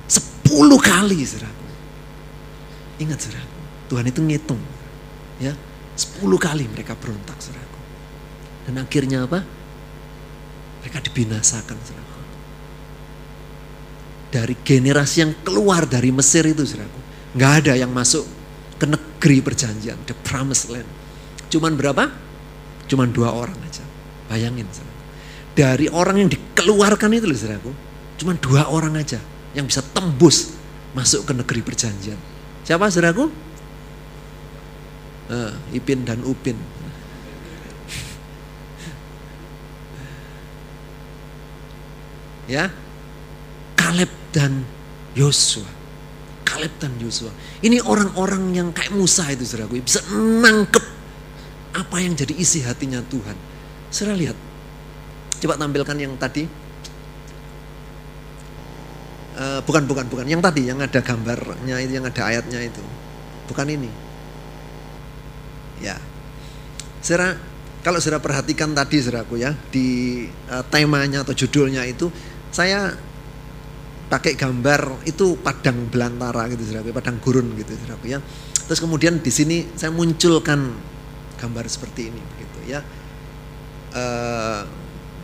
Speaker 1: Sepuluh kali saudaraku. Ingat saudaraku, Tuhan itu ngitung. Ya, Sepuluh kali mereka berontak, saudaraku. Dan akhirnya apa? Mereka dibinasakan, saudaraku. Dari generasi yang keluar dari Mesir itu, saudaraku. Nggak ada yang masuk ke negeri perjanjian, the promised land. Cuman berapa? Cuma dua orang aja. Bayangin. Saudara. Dari orang yang dikeluarkan itu loh saudaraku. Cuma dua orang aja yang bisa tembus masuk ke negeri perjanjian. Siapa saudaraku? Uh, Ipin dan Upin. ya, Kaleb dan Yosua. Kaleb dan Yosua. Ini orang-orang yang kayak Musa itu saudaraku. Bisa nangkep apa yang jadi isi hatinya Tuhan. Saudara lihat. Coba tampilkan yang tadi. Uh, bukan, bukan, bukan. Yang tadi, yang ada gambarnya itu, yang ada ayatnya itu. Bukan ini. Ya. Saudara, kalau saudara perhatikan tadi saudaraku ya, di uh, temanya atau judulnya itu, saya pakai gambar itu padang belantara gitu saudara, padang gurun gitu saudara ya. Terus kemudian di sini saya munculkan gambar seperti ini begitu ya. E,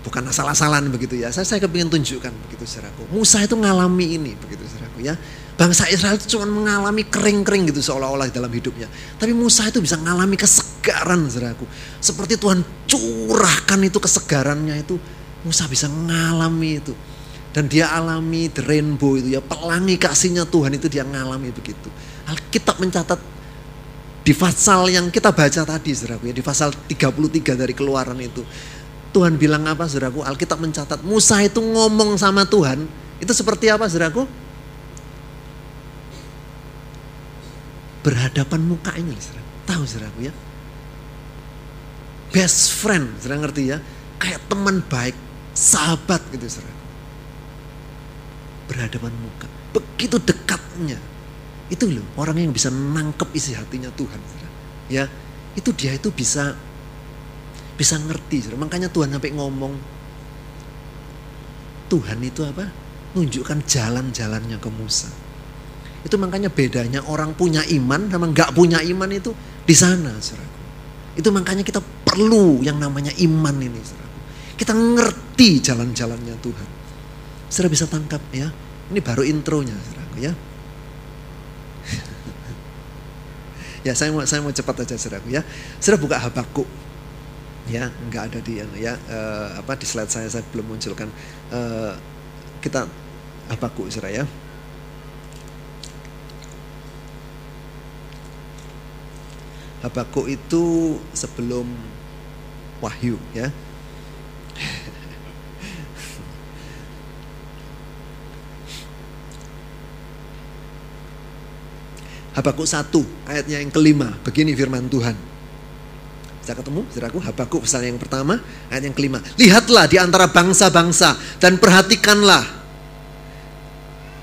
Speaker 1: bukan asal-asalan begitu ya. Saya saya kepingin tunjukkan begitu saudaraku. Musa itu ngalami ini begitu saudaraku ya. Bangsa Israel itu cuma mengalami kering-kering gitu seolah-olah dalam hidupnya. Tapi Musa itu bisa mengalami kesegaran saudaraku. Seperti Tuhan curahkan itu kesegarannya itu Musa bisa mengalami itu dan dia alami the rainbow itu ya pelangi kasihnya Tuhan itu dia ngalami begitu Alkitab mencatat di pasal yang kita baca tadi saudaraku ya di pasal 33 dari keluaran itu Tuhan bilang apa saudaraku? Alkitab mencatat Musa itu ngomong sama Tuhan. Itu seperti apa saudaraku? Berhadapan muka ini saudaraku. Tahu saudaraku ya? Best friend saudara ngerti ya? Kayak teman baik sahabat gitu saudara berhadapan muka. Begitu dekatnya. Itu loh orang yang bisa nangkep isi hatinya Tuhan. Ya, itu dia itu bisa bisa ngerti. Makanya Tuhan sampai ngomong Tuhan itu apa? Nunjukkan jalan-jalannya ke Musa. Itu makanya bedanya orang punya iman sama nggak punya iman itu di sana, saudaraku. Itu makanya kita perlu yang namanya iman ini, saudaraku. Kita ngerti jalan-jalannya Tuhan. Saudara bisa tangkap ya. Ini baru intronya, saudaraku ya. ya saya mau saya mau cepat aja saudaraku ya. Saudara buka Habakuk. Ya, enggak ada di ya uh, apa di slide saya saya belum munculkan uh, kita Habakuk saudara ya. Habakuk itu sebelum Wahyu ya. Habakuk 1 ayatnya yang kelima. Begini firman Tuhan. Bisa ketemu saudaraku Habakuk pasal yang pertama ayat yang kelima. Lihatlah di antara bangsa-bangsa dan perhatikanlah.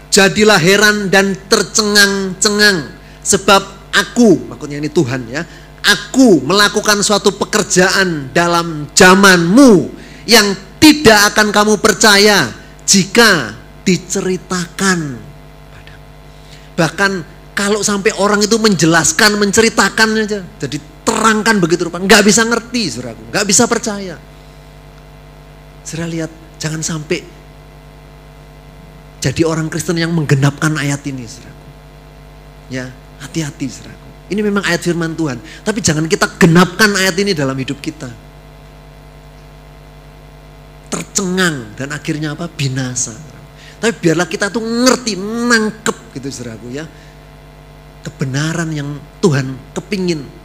Speaker 1: Jadilah heran dan tercengang-cengang. Sebab aku, maksudnya ini Tuhan ya. Aku melakukan suatu pekerjaan dalam zamanmu yang tidak akan kamu percaya jika diceritakan. Bahkan kalau sampai orang itu menjelaskan, menceritakan aja, jadi terangkan begitu rupa, nggak bisa ngerti, saudaraku, nggak bisa percaya. Saudara lihat, jangan sampai jadi orang Kristen yang menggenapkan ayat ini, saudaraku. Ya, hati-hati, saudaraku. Ini memang ayat firman Tuhan, tapi jangan kita genapkan ayat ini dalam hidup kita. Tercengang dan akhirnya apa? Binasa. Tapi biarlah kita tuh ngerti, nangkep gitu saudaraku ya kebenaran yang Tuhan kepingin.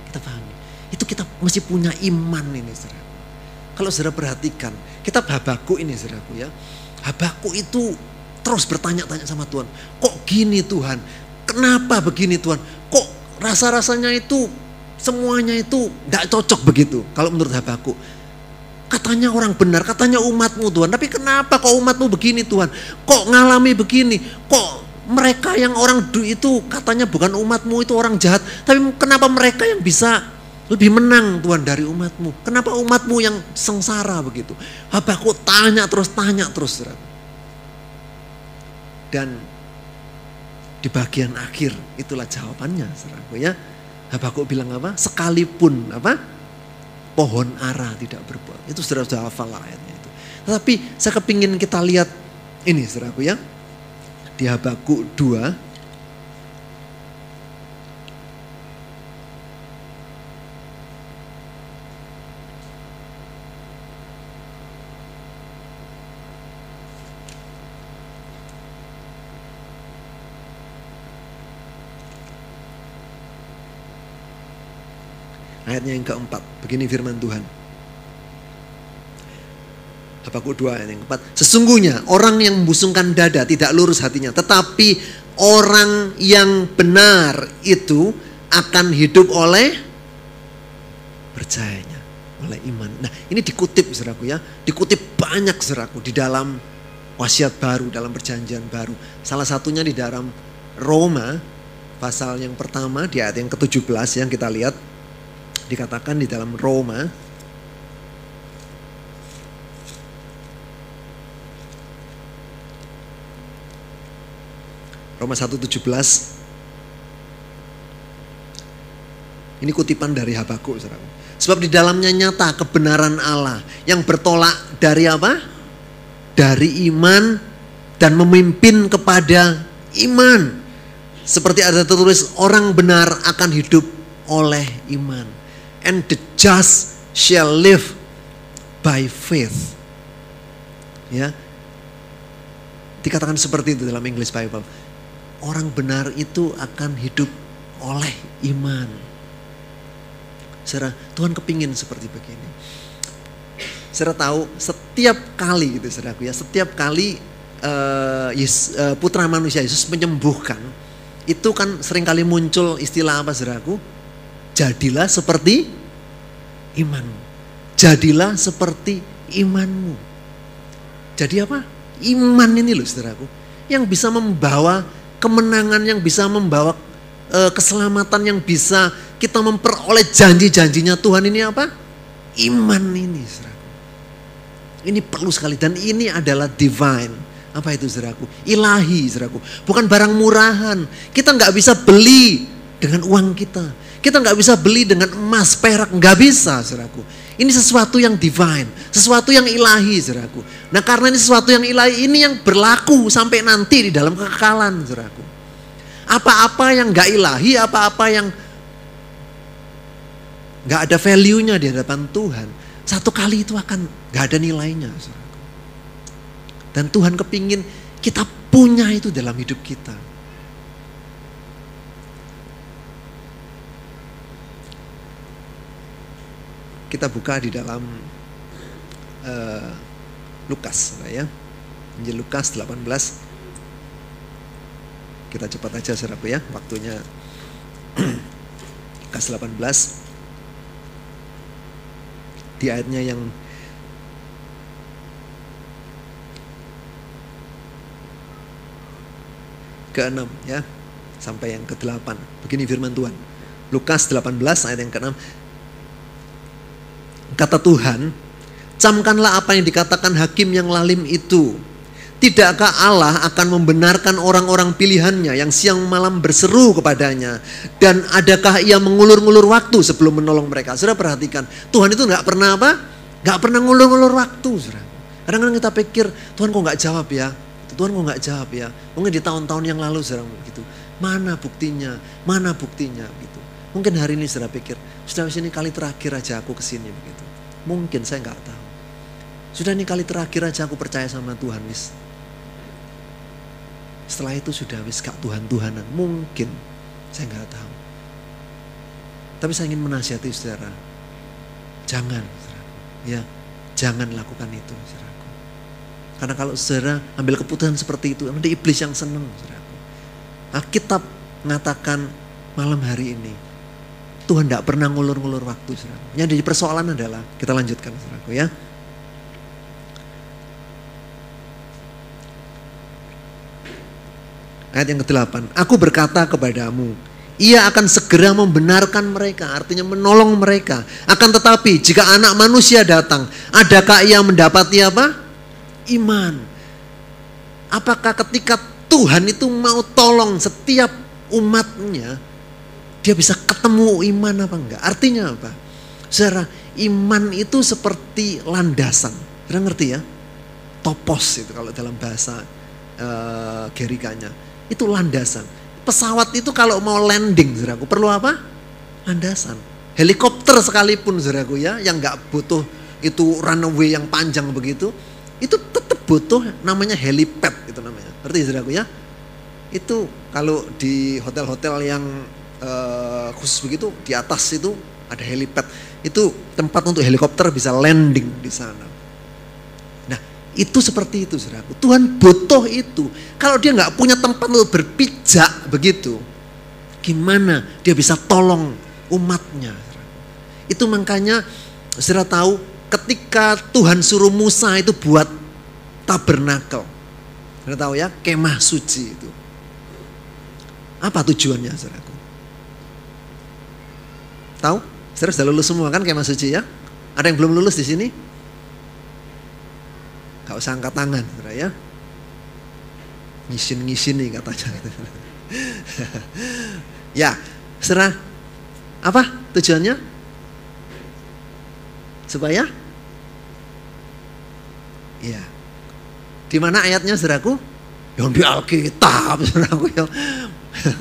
Speaker 1: Itu kita mesti punya iman ini saudara. Kalau saudara perhatikan, kita Habaku ini saudaraku ya. Habaku itu terus bertanya-tanya sama Tuhan. Kok gini Tuhan? Kenapa begini Tuhan? Kok rasa-rasanya itu semuanya itu tidak cocok begitu kalau menurut Habaku. Katanya orang benar, katanya umatmu Tuhan. Tapi kenapa kok umatmu begini Tuhan? Kok ngalami begini? Kok mereka yang orang itu katanya bukan umatmu itu orang jahat. Tapi kenapa mereka yang bisa lebih menang Tuhan dari umatmu? Kenapa umatmu yang sengsara begitu? Habakuk tanya terus, tanya terus. Dan di bagian akhir itulah jawabannya. Saudaraku ya. Habakuk bilang apa? Sekalipun apa? Pohon ara tidak berbuah. Itu sudah sudah hafal ayatnya itu. Tetapi saya kepingin kita lihat ini saudaraku ya di Habakuk 2 Ayatnya yang keempat. Begini firman Tuhan. Habakuk 2 ayat yang keempat. Sesungguhnya orang yang membusungkan dada tidak lurus hatinya. Tetapi orang yang benar itu akan hidup oleh percayanya. Oleh iman. Nah ini dikutip saudaraku ya. Dikutip banyak saudaraku di dalam wasiat baru, dalam perjanjian baru. Salah satunya di dalam Roma pasal yang pertama di ayat yang ke-17 yang kita lihat dikatakan di dalam Roma Roma 1:17 Ini kutipan dari Habakuk Sebab di dalamnya nyata kebenaran Allah yang bertolak dari apa? Dari iman dan memimpin kepada iman. Seperti ada tertulis orang benar akan hidup oleh iman. And the just shall live by faith. Ya. Dikatakan seperti itu dalam English Bible orang benar itu akan hidup oleh iman. Saudara, Tuhan kepingin seperti begini. Saudara tahu setiap kali gitu saudaraku ya, setiap kali uh, Yes, uh, putra manusia Yesus menyembuhkan, itu kan sering kali muncul istilah apa saudaraku? Jadilah seperti imanmu. Jadilah seperti imanmu. Jadi apa? Iman ini loh saudaraku. Yang bisa membawa kemenangan yang bisa membawa uh, keselamatan yang bisa kita memperoleh janji-janjinya Tuhan ini apa? Iman ini, saudaraku. Ini perlu sekali dan ini adalah divine. Apa itu saudaraku? Ilahi, saudaraku. Bukan barang murahan. Kita nggak bisa beli dengan uang kita. Kita nggak bisa beli dengan emas, perak, nggak bisa, saudaraku. Ini sesuatu yang divine, sesuatu yang ilahi, saudaraku. Nah karena ini sesuatu yang ilahi, ini yang berlaku sampai nanti di dalam kekekalan, saudaraku. Apa-apa yang gak ilahi, apa-apa yang gak ada value-nya di hadapan Tuhan, satu kali itu akan gak ada nilainya, saudaraku. Dan Tuhan kepingin kita punya itu dalam hidup kita. Kita buka di dalam uh, Lukas ya. Injil Lukas 18. Kita cepat aja saudaraku ya, waktunya Lukas 18 di ayatnya yang ke-6 ya sampai yang ke-8. Begini firman Tuhan. Lukas 18 ayat yang ke-6 Kata Tuhan, camkanlah apa yang dikatakan hakim yang lalim itu. Tidakkah Allah akan membenarkan orang-orang pilihannya yang siang malam berseru kepadanya? Dan adakah ia mengulur-ngulur waktu sebelum menolong mereka? Sudah perhatikan, Tuhan itu nggak pernah apa? Nggak pernah ngulur-ngulur waktu. Kadang-kadang kita pikir, Tuhan kok nggak jawab ya? Tuhan kok nggak jawab ya? Mungkin di tahun-tahun yang lalu saudara begitu. Mana buktinya? Mana buktinya? Gitu. Mungkin hari ini saudara pikir, sudah sini kali terakhir aja aku ke sini begitu. Mungkin saya nggak tahu. Sudah ini kali terakhir aja aku percaya sama Tuhan wis. Setelah itu sudah wis gak Tuhan-Tuhanan. Mungkin saya nggak tahu. Tapi saya ingin menasihati saudara. Jangan, saudara. ya, jangan lakukan itu, saudara. Karena kalau saudara ambil keputusan seperti itu, nanti iblis yang senang, saudara. Alkitab mengatakan malam hari ini Tuhan tidak pernah ngulur-ngulur waktu. Saudara. Yang jadi persoalan adalah, kita lanjutkan saudaraku ya. Ayat yang ke-8. Aku berkata kepadamu, ia akan segera membenarkan mereka, artinya menolong mereka. Akan tetapi jika anak manusia datang, adakah ia mendapati apa? Iman. Apakah ketika Tuhan itu mau tolong setiap umatnya, dia bisa ketemu iman apa enggak. Artinya apa? Saudara, iman itu seperti landasan. Saudara ngerti ya? Topos itu kalau dalam bahasa uh, gerikanya. Itu landasan. Pesawat itu kalau mau landing, saudaraku, perlu apa? Landasan. Helikopter sekalipun, saudaraku ya, yang nggak butuh itu runway yang panjang begitu, itu tetap butuh namanya helipad itu namanya. Ngerti saudaraku ya? Itu kalau di hotel-hotel yang uh, khusus begitu di atas itu ada helipad. Itu tempat untuk helikopter bisa landing di sana. Nah, itu seperti itu, saudaraku. Tuhan butuh itu. Kalau dia nggak punya tempat untuk berpijak begitu, gimana dia bisa tolong umatnya? Itu makanya saudara tahu ketika Tuhan suruh Musa itu buat tabernakel. Saudara tahu ya, kemah suci itu. Apa tujuannya, saudaraku? Tahu? Saudara sudah lulus semua kan kemah suci ya? Ada yang belum lulus di sini? Gak usah angkat tangan, ya. Ngisin-ngisin nih katanya. ya, serah apa tujuannya? Supaya Iya. Di mana ayatnya saudaraku? Yang di Alkitab saudaraku ya.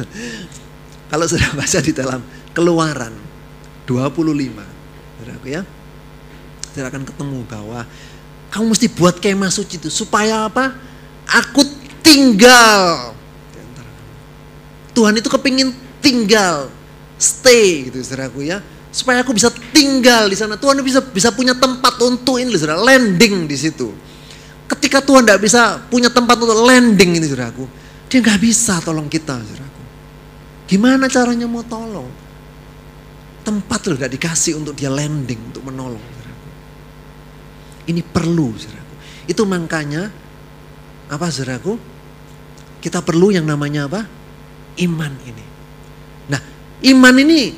Speaker 1: Kalau sudah baca di dalam Keluaran 25 saudaraku ya. Saudara akan ketemu bahwa kamu mesti buat kemah suci itu supaya apa? Aku tinggal. Tuhan itu kepingin tinggal, stay gitu saudaraku ya. Supaya aku bisa tinggal di sana. Tuhan bisa bisa punya tempat untuk ini saudara, landing di situ. Ketika Tuhan tidak bisa punya tempat untuk landing ini saudaraku, dia nggak bisa tolong kita saudaraku. Gimana caranya mau tolong? Tempat loh tidak dikasih untuk dia landing, untuk menolong. Ini perlu saudaraku. Itu makanya apa saudaraku? Kita perlu yang namanya apa? Iman ini. Nah, iman ini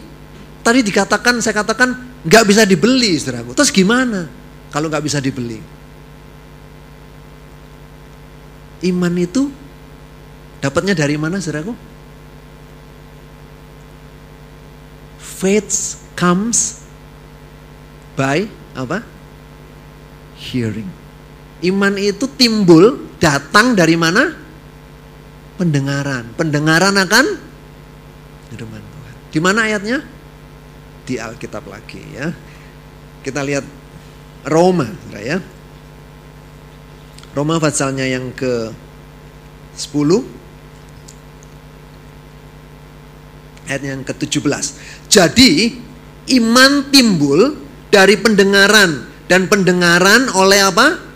Speaker 1: tadi dikatakan, saya katakan nggak bisa dibeli, saudaraku. Terus gimana kalau nggak bisa dibeli? Iman itu dapatnya dari mana saudaraku? Faith comes by apa? Hearing. Iman itu timbul datang dari mana? Pendengaran. Pendengaran akan firman Tuhan. Di mana ayatnya? Di Alkitab lagi ya. Kita lihat Roma, ya. Roma pasalnya yang ke 10 ayat yang ke-17. Jadi iman timbul dari pendengaran dan pendengaran oleh apa?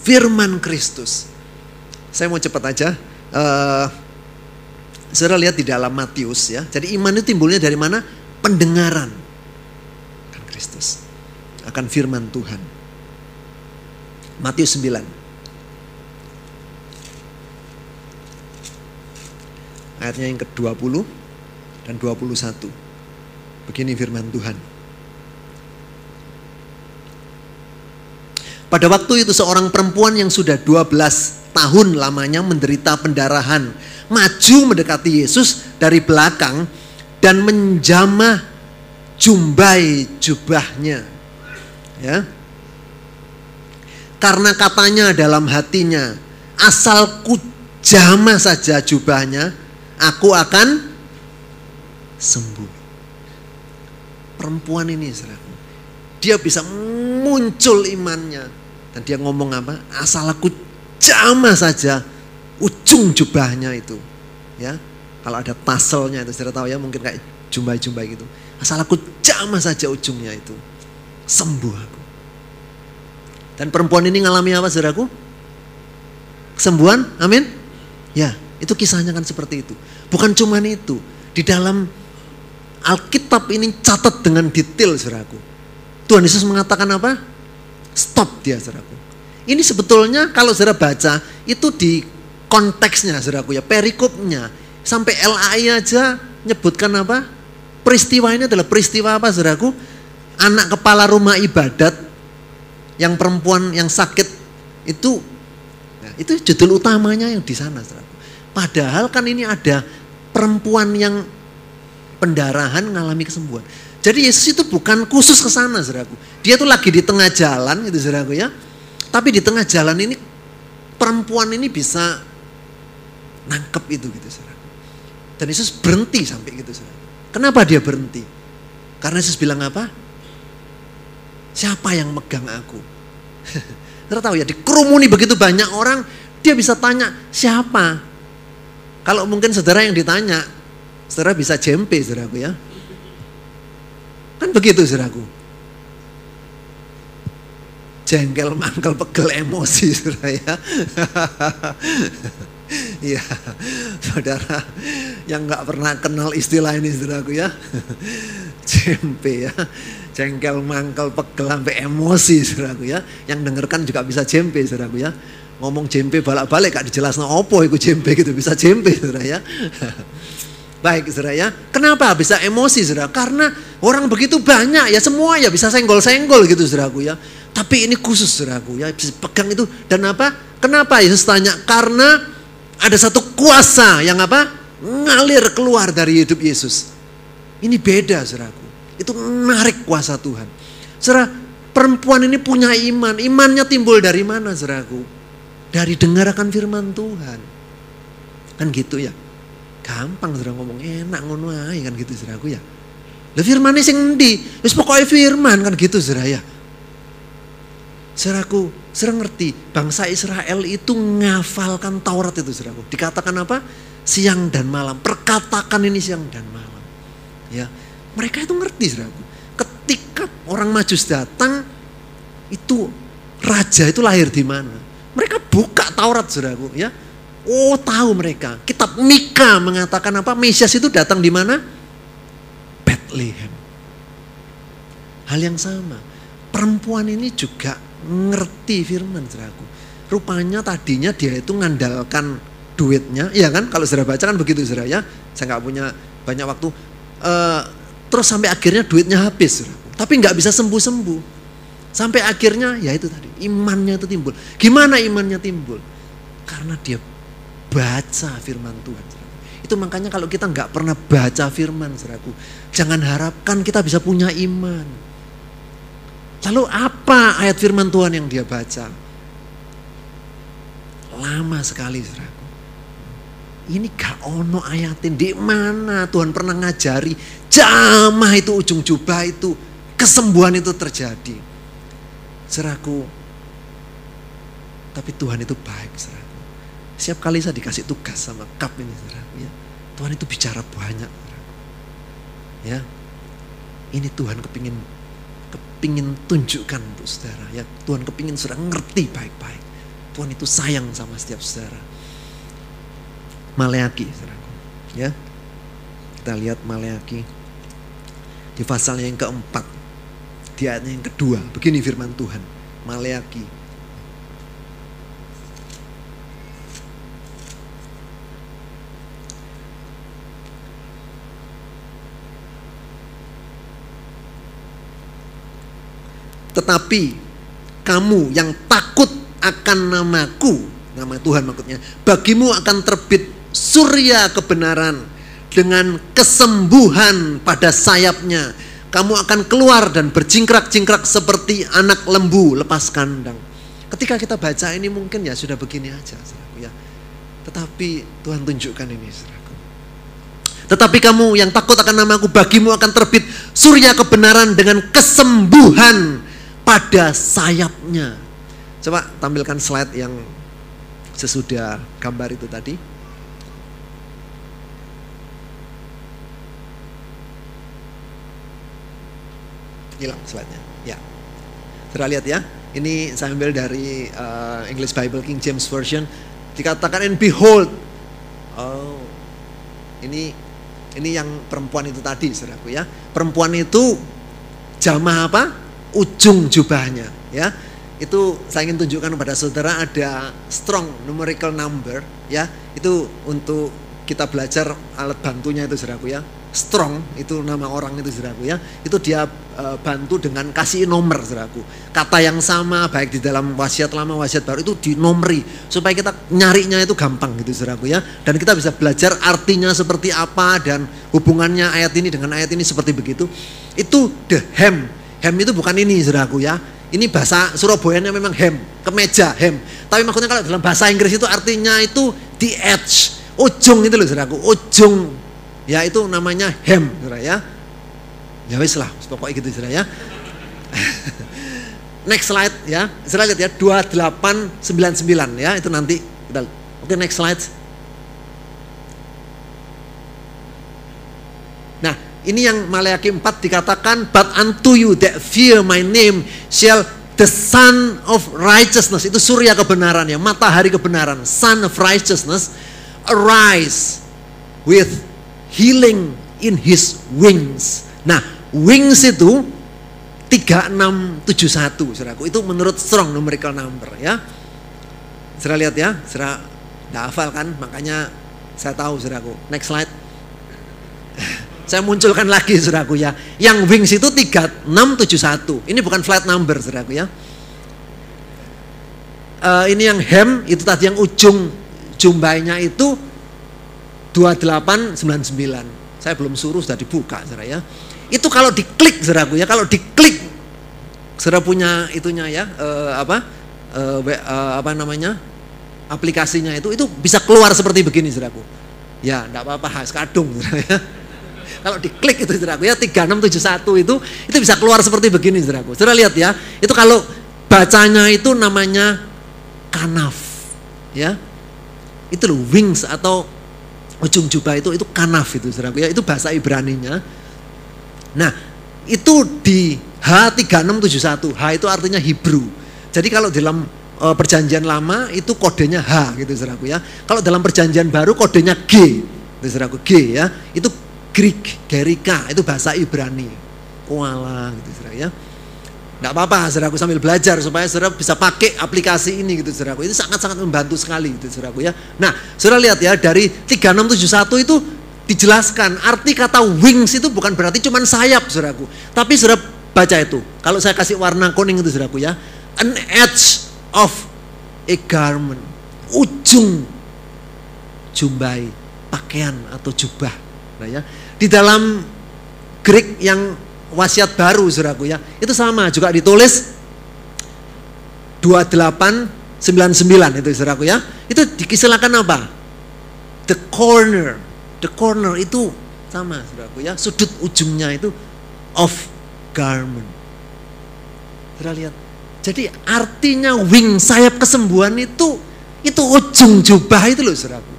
Speaker 1: Firman Kristus. Saya mau cepat aja. Uh, saudara lihat di dalam Matius ya. Jadi iman itu timbulnya dari mana? Pendengaran akan Kristus. Akan firman Tuhan. Matius 9. ayatnya yang ke-20 dan 21. Begini firman Tuhan. Pada waktu itu seorang perempuan yang sudah 12 tahun lamanya menderita pendarahan maju mendekati Yesus dari belakang dan menjamah jumbai jubahnya. Ya. Karena katanya dalam hatinya, asal ku jamah saja jubahnya, aku akan sembuh. Perempuan ini saudaraku, dia bisa muncul imannya. Dan dia ngomong apa? Asal aku jamah saja ujung jubahnya itu. Ya, kalau ada taselnya itu saudara tahu ya mungkin kayak jumbai-jumbai gitu. Asal aku jamah saja ujungnya itu. Sembuh aku. Dan perempuan ini ngalami apa saudaraku? Kesembuhan, amin? Ya, itu kisahnya kan seperti itu. Bukan cuma itu. Di dalam Alkitab ini catat dengan detail saudaraku. Tuhan Yesus mengatakan apa? Stop dia saudaraku. Ini sebetulnya kalau saudara baca itu di konteksnya saudaraku ya, perikopnya. Sampai LAI aja nyebutkan apa? Peristiwa ini adalah peristiwa apa saudaraku? Anak kepala rumah ibadat yang perempuan yang sakit itu nah, itu judul utamanya yang di sana saudaraku. Padahal kan ini ada perempuan yang pendarahan mengalami kesembuhan. Jadi Yesus itu bukan khusus ke sana, saudaraku. Dia tuh lagi di tengah jalan, gitu saudaraku ya. Tapi di tengah jalan ini perempuan ini bisa nangkep itu, gitu saudaraku. Dan Yesus berhenti sampai gitu, saudaraku. Kenapa dia berhenti? Karena Yesus bilang apa? Siapa yang megang aku? Saudara tahu ya, dikerumuni begitu banyak orang, dia bisa tanya, siapa? Kalau mungkin saudara yang ditanya, saudara bisa jempe saudaraku ya. Kan begitu saudaraku. Jengkel, mangkel, pegel, emosi saudara ya. Iya, saudara yang nggak pernah kenal istilah ini saudaraku ya. Jempe ya, jengkel, mangkel, pegel, sampai emosi saudaraku ya. Yang dengarkan juga bisa jempe saudaraku ya. Ngomong jempe balak-balik gak dijelaskan opo itu jempe gitu bisa jempe saudara ya. Baik saudara ya. Kenapa bisa emosi saudara? Karena orang begitu banyak ya semua ya bisa senggol-senggol gitu saudaraku ya. Tapi ini khusus saudaraku ya bisa pegang itu dan apa? Kenapa Yesus tanya? Karena ada satu kuasa yang apa? Ngalir keluar dari hidup Yesus. Ini beda saudaraku. Itu menarik kuasa Tuhan. Saudara, perempuan ini punya iman. Imannya timbul dari mana saudaraku? Dari dengarkan firman Tuhan. Kan gitu ya. Gampang saudara ngomong enak ngono ae kan gitu saudaraku ya. Lah firmane sing endi? Wis pokoke firman kan gitu saudara ya. Saudaraku, saudara ngerti bangsa Israel itu ngafalkan Taurat itu saudaraku. Dikatakan apa? Siang dan malam. Perkatakan ini siang dan malam. Ya, mereka itu ngerti saudaraku. Ketika orang Majus datang, itu raja itu lahir di mana? Mereka buka Taurat saudaraku ya. Oh tahu mereka. Kitab Mika mengatakan apa? Mesias itu datang di mana? Bethlehem. Hal yang sama. Perempuan ini juga ngerti firman saudaraku. Rupanya tadinya dia itu ngandalkan duitnya, iya kan? Kalau saudara baca kan begitu saudara ya. Saya nggak punya banyak waktu. Uh, terus sampai akhirnya duitnya habis, tapi nggak bisa sembuh-sembuh. Sampai akhirnya ya itu tadi imannya itu timbul. Gimana imannya timbul? Karena dia baca firman Tuhan. Itu makanya kalau kita nggak pernah baca firman, saudaraku, jangan harapkan kita bisa punya iman. Lalu apa ayat firman Tuhan yang dia baca? Lama sekali saudaraku. Ini gak ono ayatin di mana Tuhan pernah ngajari jamah itu ujung jubah itu kesembuhan itu terjadi. Saudaraku, tapi Tuhan itu baik. Setiap kali saya dikasih tugas sama kap ini saudaraku ya. Tuhan itu bicara banyak. Ya, ini Tuhan kepingin kepingin tunjukkan untuk saudara. Ya Tuhan kepingin saudara ngerti baik-baik. Tuhan itu sayang sama setiap saudara. Maleaki, saudara. Ya, kita lihat Maleaki di pasal yang keempat, di ayatnya yang kedua. Begini firman Tuhan, Maleaki Tetapi kamu yang takut akan namaku, nama Tuhan maksudnya, bagimu akan terbit surya kebenaran dengan kesembuhan pada sayapnya. Kamu akan keluar dan berjingkrak-jingkrak seperti anak lembu lepas kandang. Ketika kita baca ini mungkin ya sudah begini aja, saudaraku ya. Tetapi Tuhan tunjukkan ini, saudaraku. Tetapi kamu yang takut akan namaku, bagimu akan terbit surya kebenaran dengan kesembuhan pada sayapnya. Coba tampilkan slide yang sesudah gambar itu tadi. Hilang slide-nya. Ya. Sudah lihat ya. Ini saya ambil dari uh, English Bible King James Version. Dikatakan and behold. Oh. Ini ini yang perempuan itu tadi, Saudaraku ya. Perempuan itu jamaah apa? Ujung jubahnya ya. Itu saya ingin tunjukkan kepada saudara ada strong numerical number ya. Itu untuk kita belajar alat bantunya itu saudaraku ya. Strong itu nama orang itu saudaraku ya. Itu dia e, bantu dengan kasih nomor saudaraku. Kata yang sama baik di dalam wasiat lama wasiat baru itu dinomori supaya kita nyarinya itu gampang gitu saudaraku ya. Dan kita bisa belajar artinya seperti apa dan hubungannya ayat ini dengan ayat ini seperti begitu. Itu the hem Hem itu bukan ini saudaraku ya. Ini bahasa Surabaya memang hem, kemeja, hem. Tapi maksudnya kalau dalam bahasa Inggris itu artinya itu the edge, ujung itu loh saudaraku, ujung. Ya itu namanya hem, saudara ya. Ya wis lah, pokoknya gitu saudara ya. next slide ya. Saya lihat ya 2899 ya, itu nanti kita Oke, next slide. Nah, Ini yang Maleakhi 4 dikatakan, but unto you that fear my name shall the sun of righteousness. Itu surya kebenaran ya, matahari kebenaran. Sun of righteousness arise with healing in his wings. Nah, wings itu 3671 saudaraku. Itu menurut strong numerical number ya. Saudara lihat ya, saudara tidak hafal kan, makanya saya tahu saudaraku. Next slide. Saya munculkan lagi saudaraku ya. Yang wings itu 3671. Ini bukan flight number saudaraku ya. Uh, ini yang hem itu tadi yang ujung jumbainya itu 2899. Saya belum suruh sudah dibuka saudara ya. Itu kalau diklik saudaraku ya, kalau diklik saudara punya itunya ya, uh, apa? Uh, uh, apa namanya? aplikasinya itu itu bisa keluar seperti begini saudaraku. Ya, enggak apa-apa, khas kadung ya. Kalau diklik itu saudaraku ya 3671 itu itu bisa keluar seperti begini saudaraku. Saudara lihat ya, itu kalau bacanya itu namanya kanaf. Ya. Itu loh wings atau ujung jubah itu itu kanaf itu saudaraku ya. Itu bahasa Ibraninya. Nah, itu di H3671. H itu artinya Hebrew. Jadi kalau dalam e, perjanjian lama itu kodenya H gitu saudaraku ya. Kalau dalam perjanjian baru kodenya G. Itu saudaraku G ya. Itu Greek, Gerika, itu bahasa Ibrani. Kuala gitu saudara ya. Tidak apa-apa saudaraku sambil belajar supaya saudara bisa pakai aplikasi ini gitu saudaraku. Itu sangat-sangat membantu sekali gitu saudaraku ya. Nah saudara lihat ya dari 3671 itu dijelaskan arti kata wings itu bukan berarti cuma sayap saudaraku. Tapi saudara baca itu. Kalau saya kasih warna kuning itu saudaraku ya. An edge of a garment. Ujung jumbai pakaian atau jubah. Nah ya, di dalam Greek yang wasiat baru saudaraku ya, itu sama juga ditulis 2899 itu saudaraku ya. Itu dikisahkan apa? The corner. The corner itu sama saudaraku ya, sudut ujungnya itu of garment. Saudara lihat. Jadi artinya wing sayap kesembuhan itu itu ujung jubah itu loh saudaraku.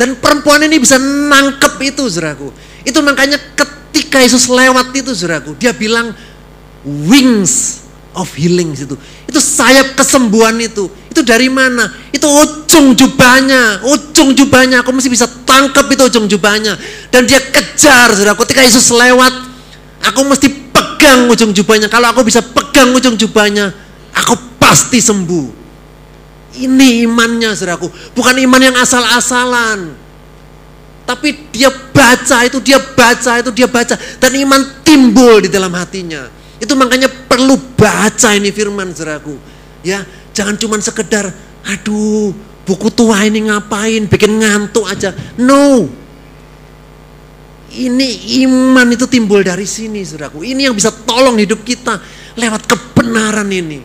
Speaker 1: Dan perempuan ini bisa nangkep itu saudaraku. Itu makanya ketika Yesus lewat itu saudaraku, dia bilang wings of healing itu. Itu sayap kesembuhan itu. Itu dari mana? Itu ujung jubahnya, ujung jubahnya. Aku mesti bisa tangkap itu ujung jubahnya. Dan dia kejar saudaraku. Ketika Yesus lewat, aku mesti pegang ujung jubahnya. Kalau aku bisa pegang ujung jubahnya, aku pasti sembuh. Ini imannya saudaraku. Bukan iman yang asal-asalan. Tapi dia baca itu, dia baca itu, dia baca. Dan iman timbul di dalam hatinya. Itu makanya perlu baca ini firman saudaraku. Ya, jangan cuma sekedar, aduh buku tua ini ngapain, bikin ngantuk aja. No. Ini iman itu timbul dari sini saudaraku. Ini yang bisa tolong hidup kita lewat kebenaran ini.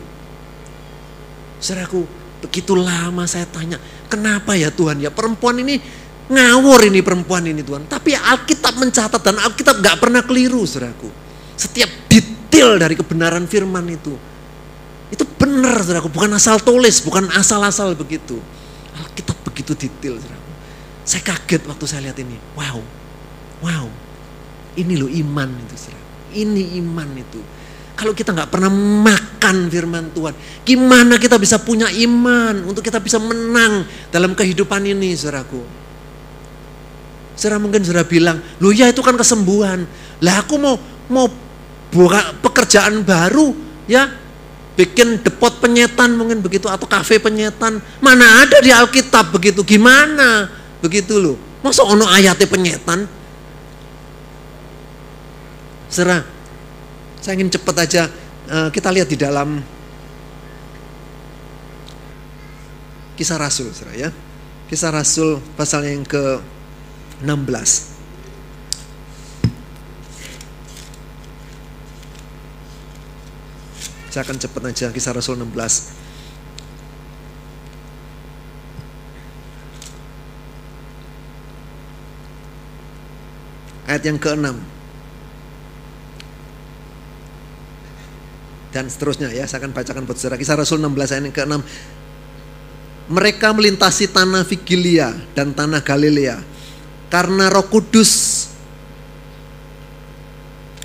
Speaker 1: Saudaraku, Begitu lama saya tanya, kenapa ya Tuhan ya perempuan ini ngawur ini perempuan ini Tuhan. Tapi Alkitab mencatat dan Alkitab gak pernah keliru saudaraku. Setiap detail dari kebenaran firman itu. Itu benar saudaraku, bukan asal tulis, bukan asal-asal begitu. Alkitab begitu detail saudaraku. Saya kaget waktu saya lihat ini. Wow, wow. Ini loh iman itu saudaraku. Ini iman itu. Kalau kita nggak pernah makan firman Tuhan, gimana kita bisa punya iman untuk kita bisa menang dalam kehidupan ini, saudaraku? Saudara mungkin saudara bilang, lu ya itu kan kesembuhan. Lah aku mau mau buka pekerjaan baru, ya bikin depot penyetan mungkin begitu atau kafe penyetan. Mana ada di Alkitab begitu? Gimana? Begitu loh. Masa ono ayatnya penyetan? Saudara, saya ingin cepat aja uh, kita lihat di dalam kisah Rasul, ya. Kisah Rasul pasal yang ke 16. Saya akan cepat aja kisah Rasul 16. Ayat yang ke-6. Dan seterusnya ya saya akan bacakan buat saudara kisah Rasul 16 ayat yang ke-6 mereka melintasi tanah Vigilia dan tanah Galilea karena Roh Kudus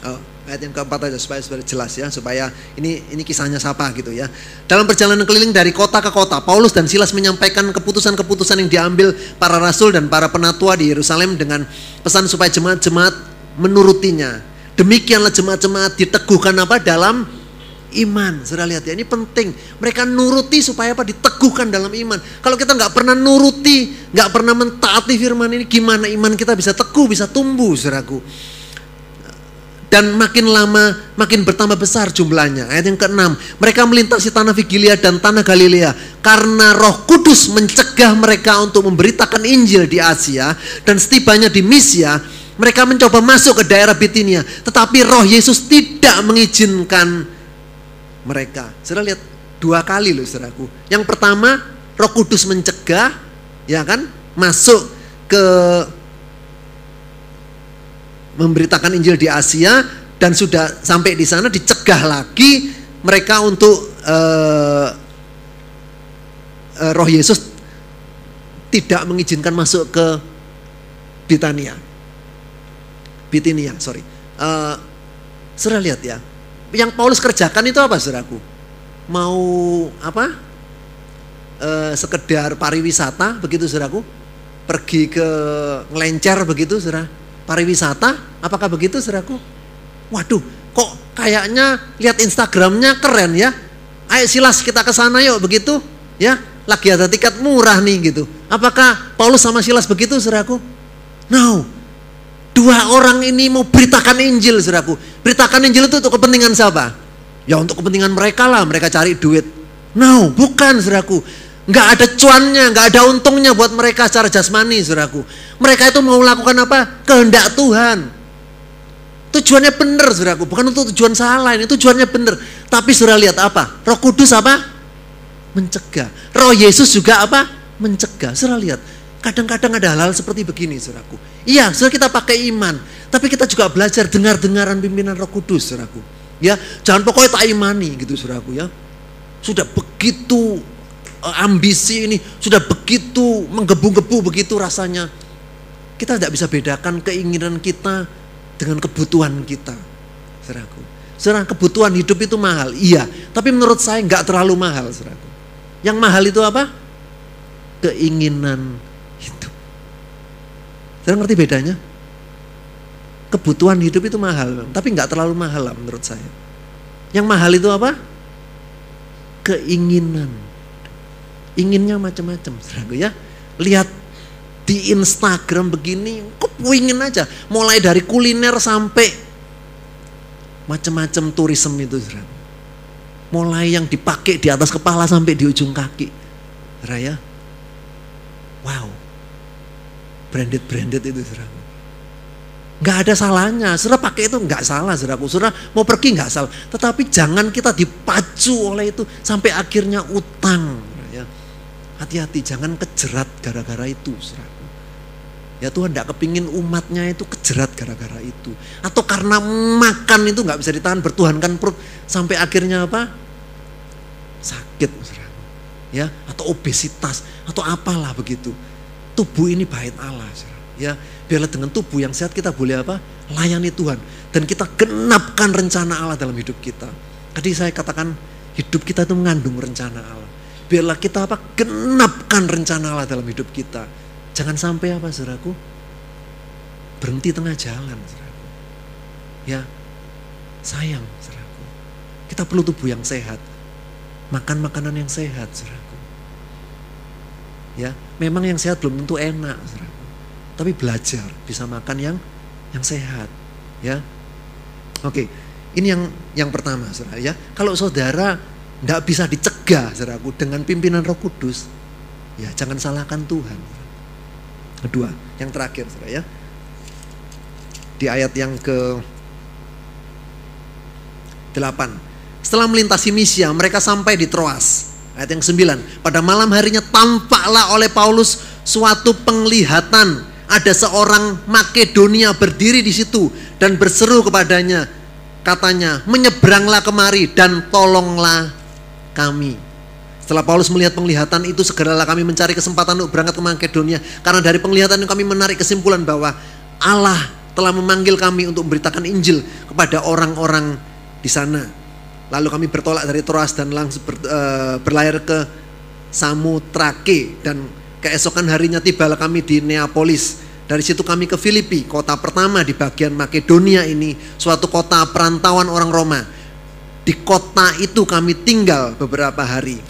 Speaker 1: Oh, ayat yang keempat aja supaya supaya jelas ya, supaya ini ini kisahnya siapa gitu ya. Dalam perjalanan keliling dari kota ke kota, Paulus dan Silas menyampaikan keputusan-keputusan yang diambil para rasul dan para penatua di Yerusalem dengan pesan supaya jemaat-jemaat menurutinya. Demikianlah jemaat-jemaat diteguhkan apa dalam iman. Sudah lihat ya, ini penting. Mereka nuruti supaya apa? Diteguhkan dalam iman. Kalau kita nggak pernah nuruti, nggak pernah mentaati firman ini, gimana iman kita bisa teguh, bisa tumbuh, saudaraku. Dan makin lama makin bertambah besar jumlahnya. Ayat yang keenam, mereka melintasi tanah Vigilia dan tanah Galilea karena Roh Kudus mencegah mereka untuk memberitakan Injil di Asia dan setibanya di Misia, mereka mencoba masuk ke daerah Bitinia, tetapi Roh Yesus tidak mengizinkan mereka. Saudara lihat dua kali loh saudaraku. Yang pertama Roh Kudus mencegah ya kan masuk ke memberitakan Injil di Asia dan sudah sampai di sana dicegah lagi mereka untuk uh, uh, Roh Yesus tidak mengizinkan masuk ke Bitania. Bitinia, sorry. Uh, saudara lihat ya, yang Paulus kerjakan itu apa saudaraku? Mau apa? E, sekedar pariwisata begitu saudaraku? Pergi ke ngelencer begitu saudara? Pariwisata? Apakah begitu saudaraku? Waduh, kok kayaknya lihat Instagramnya keren ya? Ayo silas kita ke sana yuk begitu ya? Lagi ada tiket murah nih gitu. Apakah Paulus sama Silas begitu saudaraku? No, Dua orang ini mau beritakan Injil, saudaraku. Beritakan Injil itu untuk kepentingan siapa? Ya untuk kepentingan mereka lah, mereka cari duit. No, bukan, saudaraku. Nggak ada cuannya, nggak ada untungnya buat mereka secara jasmani, saudaraku. Mereka itu mau melakukan apa? Kehendak Tuhan. Tujuannya benar, saudaraku. Bukan untuk tujuan salah, ini tujuannya benar. Tapi saudara lihat apa? Roh Kudus apa? Mencegah. Roh Yesus juga apa? Mencegah. Saudara lihat. Kadang-kadang ada hal-hal seperti begini, saudaraku. Iya, sudah kita pakai iman, tapi kita juga belajar dengar-dengaran pimpinan Roh Kudus, saudaraku. Ya, jangan pokoknya tak imani gitu, saudaraku ya. Sudah begitu uh, ambisi ini, sudah begitu menggebu-gebu begitu rasanya. Kita tidak bisa bedakan keinginan kita dengan kebutuhan kita, saudaraku. Saudara, kebutuhan hidup itu mahal, iya. Tapi menurut saya nggak terlalu mahal, saudaraku. Yang mahal itu apa? Keinginan saya ngerti bedanya? Kebutuhan hidup itu mahal, tapi nggak terlalu mahal lah menurut saya. Yang mahal itu apa? Keinginan. Inginnya macam-macam, saudaraku ya. Lihat di Instagram begini, kok ingin aja. Mulai dari kuliner sampai macam-macam turisme itu, saudara. Mulai yang dipakai di atas kepala sampai di ujung kaki. Raya. Wow branded-branded itu saudara. Gak ada salahnya, saudara pakai itu nggak salah saudaraku, saudara mau pergi nggak salah. Tetapi jangan kita dipacu oleh itu sampai akhirnya utang. Ya. Hati-hati, jangan kejerat gara-gara itu saudaraku. Ya Tuhan tidak kepingin umatnya itu kejerat gara-gara itu. Atau karena makan itu nggak bisa ditahan bertuhankan perut sampai akhirnya apa? Sakit. Ya, atau obesitas atau apalah begitu tubuh ini bait Allah. Ya, biarlah dengan tubuh yang sehat kita boleh apa? Layani Tuhan dan kita genapkan rencana Allah dalam hidup kita. Tadi saya katakan hidup kita itu mengandung rencana Allah. Biarlah kita apa? Genapkan rencana Allah dalam hidup kita. Jangan sampai apa, saudaraku? Berhenti tengah jalan, saudaraku. Ya, sayang, saudaraku. Kita perlu tubuh yang sehat. Makan makanan yang sehat, saudaraku. Ya, memang yang sehat belum tentu enak. Tapi belajar bisa makan yang yang sehat, ya. Oke, ini yang yang pertama, saudara. Ya, kalau saudara nggak bisa dicegah, saudaraku, dengan pimpinan Roh Kudus, ya jangan salahkan Tuhan. Kedua, yang terakhir, saudara ya. Di ayat yang ke 8. Setelah melintasi Misia, mereka sampai di Troas. Ayat yang sembilan. Pada malam harinya tampaklah oleh Paulus suatu penglihatan. Ada seorang Makedonia berdiri di situ dan berseru kepadanya. Katanya, menyeberanglah kemari dan tolonglah kami. Setelah Paulus melihat penglihatan itu, segeralah kami mencari kesempatan untuk berangkat ke Makedonia. Karena dari penglihatan itu kami menarik kesimpulan bahwa Allah telah memanggil kami untuk memberitakan Injil kepada orang-orang di sana. Lalu kami bertolak dari Troas dan langsung ber, uh, berlayar ke Samotrake dan keesokan harinya tibalah kami di Neapolis. Dari situ kami ke Filipi, kota pertama di bagian Makedonia ini, suatu kota perantauan orang Roma. Di kota itu kami tinggal beberapa hari.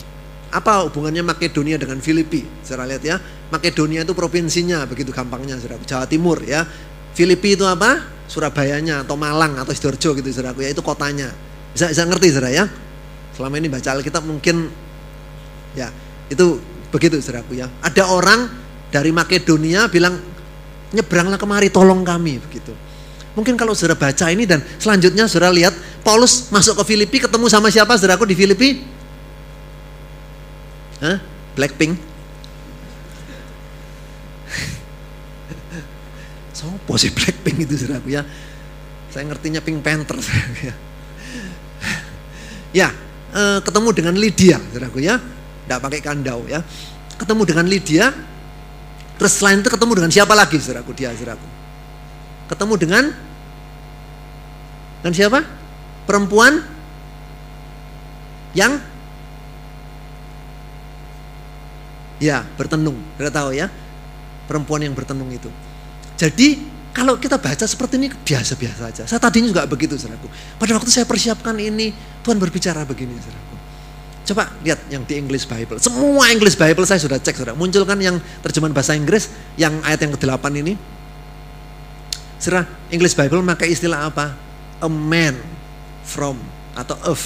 Speaker 1: Apa hubungannya Makedonia dengan Filipi? Saya lihat ya. Makedonia itu provinsinya, begitu gampangnya, saudara. Jawa Timur ya. Filipi itu apa? Surabayanya atau Malang atau Sidoarjo gitu saudaraku ya itu kotanya. Bisa bisa ngerti saudara ya? Selama ini baca Alkitab mungkin ya itu begitu saudaraku ya. Ada orang dari Makedonia bilang nyebranglah kemari tolong kami begitu. Mungkin kalau saudara baca ini dan selanjutnya saudara lihat Paulus masuk ke Filipi ketemu sama siapa saudaraku di Filipi? Hah? Blackpink? Sopo sih Blackpink itu saudaraku ya. Saya ngertinya Pink Panther ya. Ya, eh, ketemu dengan Lydia saudaraku ya. Tidak pakai kandau ya. Ketemu dengan Lydia. Terus selain itu ketemu dengan siapa lagi saudaraku dia saudaraku. Ketemu dengan dengan siapa? Perempuan yang ya bertenung. Kita tahu ya. Perempuan yang bertenung itu. Jadi kalau kita baca seperti ini biasa-biasa saja. Saya tadinya juga begitu, saudaraku. Pada waktu saya persiapkan ini, Tuhan berbicara begini, saudaraku. Coba lihat yang di English Bible. Semua English Bible saya sudah cek, saudara. Munculkan yang terjemahan bahasa Inggris, yang ayat yang ke-8 ini. Saudara, English Bible pakai istilah apa? A man from atau of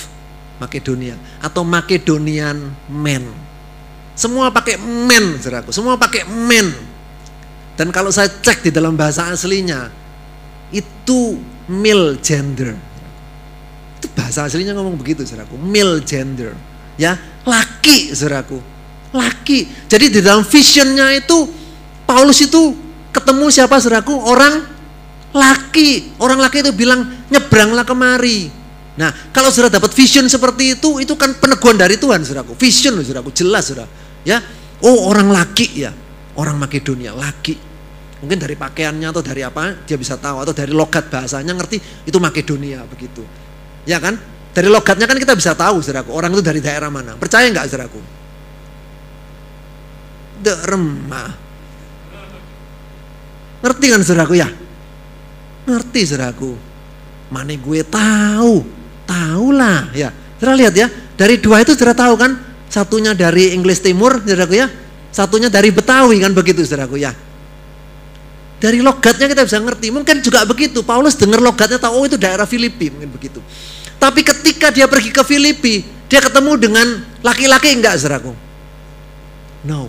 Speaker 1: Makedonia atau Macedonian man. Semua pakai man, saudaraku. Semua pakai man dan kalau saya cek di dalam bahasa aslinya, itu male gender. Itu bahasa aslinya ngomong begitu, saudaraku. Male gender. Ya, laki, saudaraku. Laki. Jadi di dalam visionnya itu, Paulus itu ketemu siapa, saudaraku? Orang laki. Orang laki itu bilang, nyebranglah kemari. Nah, kalau sudah dapat vision seperti itu, itu kan peneguhan dari Tuhan, saudaraku. Vision, saudaraku, jelas, saudara. Ya, oh orang laki ya orang Makedonia, laki. Mungkin dari pakaiannya atau dari apa dia bisa tahu atau dari logat bahasanya ngerti itu Makedonia begitu. Ya kan? Dari logatnya kan kita bisa tahu saudaraku, orang itu dari daerah mana. Percaya nggak saudaraku? Derma. Ngerti kan saudaraku ya? Ngerti saudaraku. Mana gue tahu. Tahu lah ya. Saudara lihat ya, dari dua itu saudara tahu kan? Satunya dari Inggris Timur, saudaraku ya Satunya dari Betawi kan begitu saudaraku ya. Dari logatnya kita bisa ngerti. Mungkin juga begitu. Paulus dengar logatnya tahu oh itu daerah Filipi mungkin begitu. Tapi ketika dia pergi ke Filipi, dia ketemu dengan laki-laki enggak saudaraku? No.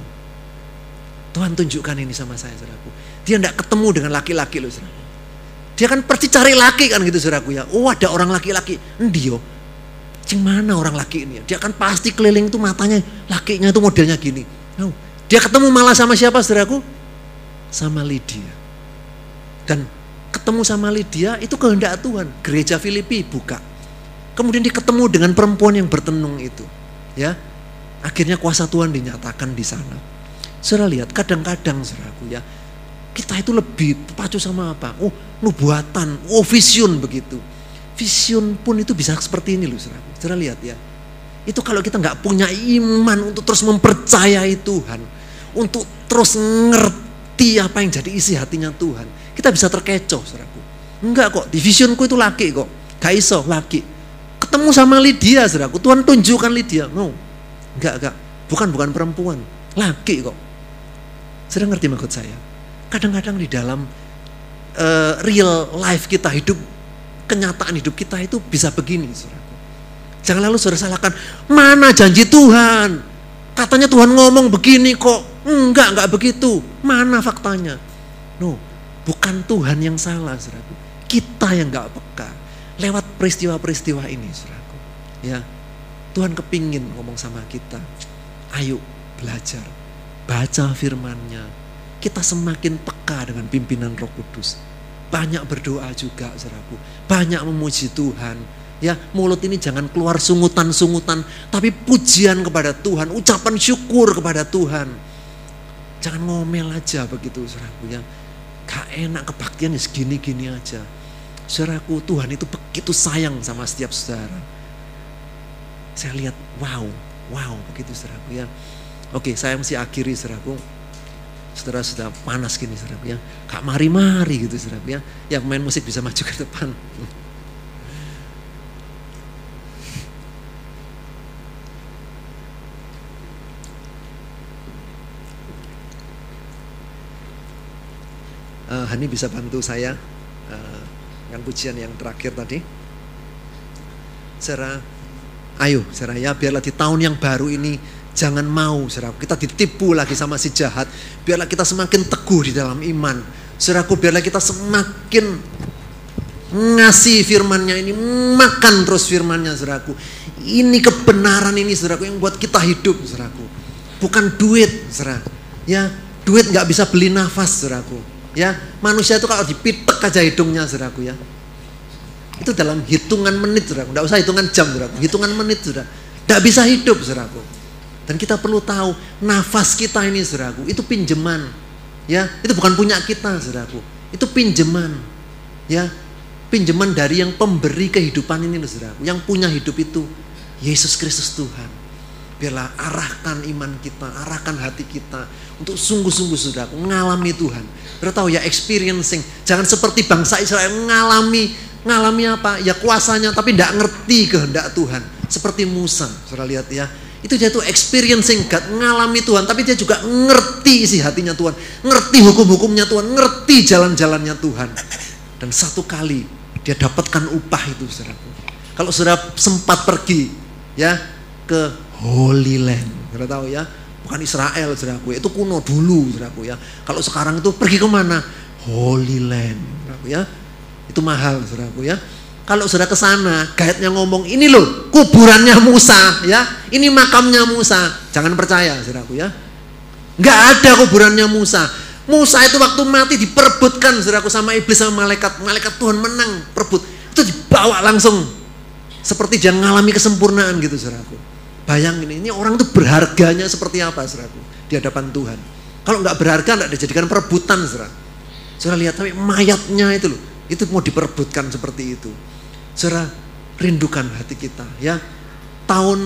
Speaker 1: Tuhan tunjukkan ini sama saya saudaraku. Dia enggak ketemu dengan laki-laki loh saudaraku. Dia kan pasti cari laki kan gitu saudaraku ya. Oh ada orang laki-laki. Endio. Cing mana orang laki ini? Dia kan pasti keliling tuh matanya lakinya itu modelnya gini. No. Dia ketemu malah sama siapa saudaraku? Sama Lydia. Dan ketemu sama Lydia itu kehendak Tuhan. Gereja Filipi buka. Kemudian dia ketemu dengan perempuan yang bertenung itu. Ya, Akhirnya kuasa Tuhan dinyatakan di sana. Saudara lihat, kadang-kadang saudaraku ya, kita itu lebih pacu sama apa? Oh, nubuatan, oh vision begitu. Vision pun itu bisa seperti ini loh saudaraku. Saudara lihat ya, itu kalau kita nggak punya iman untuk terus mempercayai Tuhan, untuk terus ngerti apa yang jadi isi hatinya Tuhan. Kita bisa terkecoh, saudaraku. Enggak kok, divisionku itu laki kok. Gak iso, laki. Ketemu sama Lydia, saudaraku. Tuhan tunjukkan Lydia. No, enggak, enggak. Bukan, bukan perempuan. Laki kok. Sudah ngerti maksud saya? Kadang-kadang di dalam uh, real life kita hidup, kenyataan hidup kita itu bisa begini, saudaraku. Jangan lalu saudara salahkan, mana janji Tuhan? Katanya Tuhan ngomong begini kok. Enggak, enggak begitu. Mana faktanya? No, bukan Tuhan yang salah, saudaraku. Kita yang enggak peka. Lewat peristiwa-peristiwa ini, saudaraku. Ya, Tuhan kepingin ngomong sama kita. Ayo belajar, baca firmannya. Kita semakin peka dengan pimpinan roh kudus. Banyak berdoa juga, saudaraku. Banyak memuji Tuhan. Ya, mulut ini jangan keluar sungutan-sungutan, tapi pujian kepada Tuhan, ucapan syukur kepada Tuhan Jangan ngomel aja begitu saudaraku ya. gak enak kebaktian ya segini-gini aja. Saudaraku, Tuhan itu begitu sayang sama setiap saudara. Saya lihat, wow, wow, begitu saudaraku ya. Oke, saya mesti akhiri saudaraku. Saudara sudah panas gini saudaraku ya. Kak mari-mari gitu saudaraku ya. Yang main musik bisa maju ke depan. Uh, Hani bisa bantu saya uh, dengan pujian yang terakhir tadi. Saudara, ayo saudara ya biarlah di tahun yang baru ini jangan mau saudara kita ditipu lagi sama si jahat. Biarlah kita semakin teguh di dalam iman. Saudaraku biarlah kita semakin ngasih firmannya ini makan terus firmannya saudaraku. Ini kebenaran ini saudaraku yang buat kita hidup saudaraku. Bukan duit saudara. Ya, duit nggak bisa beli nafas saudaraku Ya, manusia itu kalau dipitek aja hidungnya, saudaraku ya. Itu dalam hitungan menit, saudaraku. Tidak usah hitungan jam, saudaraku. Hitungan menit, sudah. Tidak bisa hidup, saudaraku. Dan kita perlu tahu, nafas kita ini, saudaraku, itu pinjaman. Ya, itu bukan punya kita, saudaraku. Itu pinjaman. Ya, pinjaman dari yang pemberi kehidupan ini, saudaraku. Yang punya hidup itu Yesus Kristus Tuhan. Biarlah arahkan iman kita, arahkan hati kita untuk sungguh-sungguh sudah mengalami Tuhan. Sudah tahu ya experiencing. Jangan seperti bangsa Israel mengalami ngalami apa? Ya kuasanya tapi tidak ngerti kehendak Tuhan. Seperti Musa, sudah lihat ya. Itu dia tuh experiencing God, mengalami Tuhan, tapi dia juga ngerti isi hatinya Tuhan, ngerti hukum-hukumnya Tuhan, ngerti jalan-jalannya Tuhan. Dan satu kali dia dapatkan upah itu, saudaraku. Kalau sudah sempat pergi, ya ke Holy Land. Kita tahu ya, bukan Israel saudaraku, itu kuno dulu saudaraku ya. Kalau sekarang itu pergi ke mana? Holy Land, saudaraku ya. Itu mahal saudaraku ya. Kalau sudah ke sana, guide-nya ngomong, ini loh kuburannya Musa ya. Ini makamnya Musa. Jangan percaya saudaraku ya. Nggak ada kuburannya Musa. Musa itu waktu mati diperebutkan saudaraku sama iblis sama malaikat. Malaikat Tuhan menang perebut. Itu dibawa langsung. Seperti dia mengalami kesempurnaan gitu saudaraku. Bayangin ini orang itu berharganya seperti apa saudaraku di hadapan Tuhan. Kalau nggak berharga nggak dijadikan perebutan saudara. Saudara lihat tapi mayatnya itu loh, itu mau diperebutkan seperti itu. Saudara rindukan hati kita ya. Tahun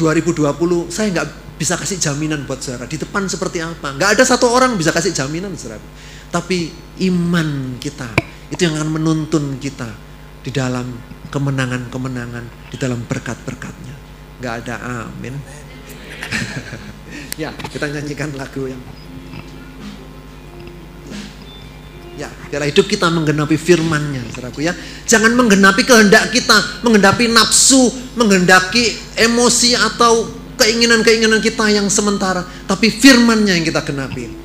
Speaker 1: 2020 saya nggak bisa kasih jaminan buat saudara di depan seperti apa. Nggak ada satu orang bisa kasih jaminan saudara. Tapi iman kita itu yang akan menuntun kita di dalam kemenangan-kemenangan, di dalam berkat-berkatnya. Gak ada amin. ya, kita nyanyikan lagu yang Ya, biarlah hidup kita menggenapi firman-Nya, saudaraku ya. Jangan menggenapi kehendak kita, menggenapi nafsu, menghendaki emosi atau keinginan-keinginan kita yang sementara, tapi firman-Nya yang kita genapi.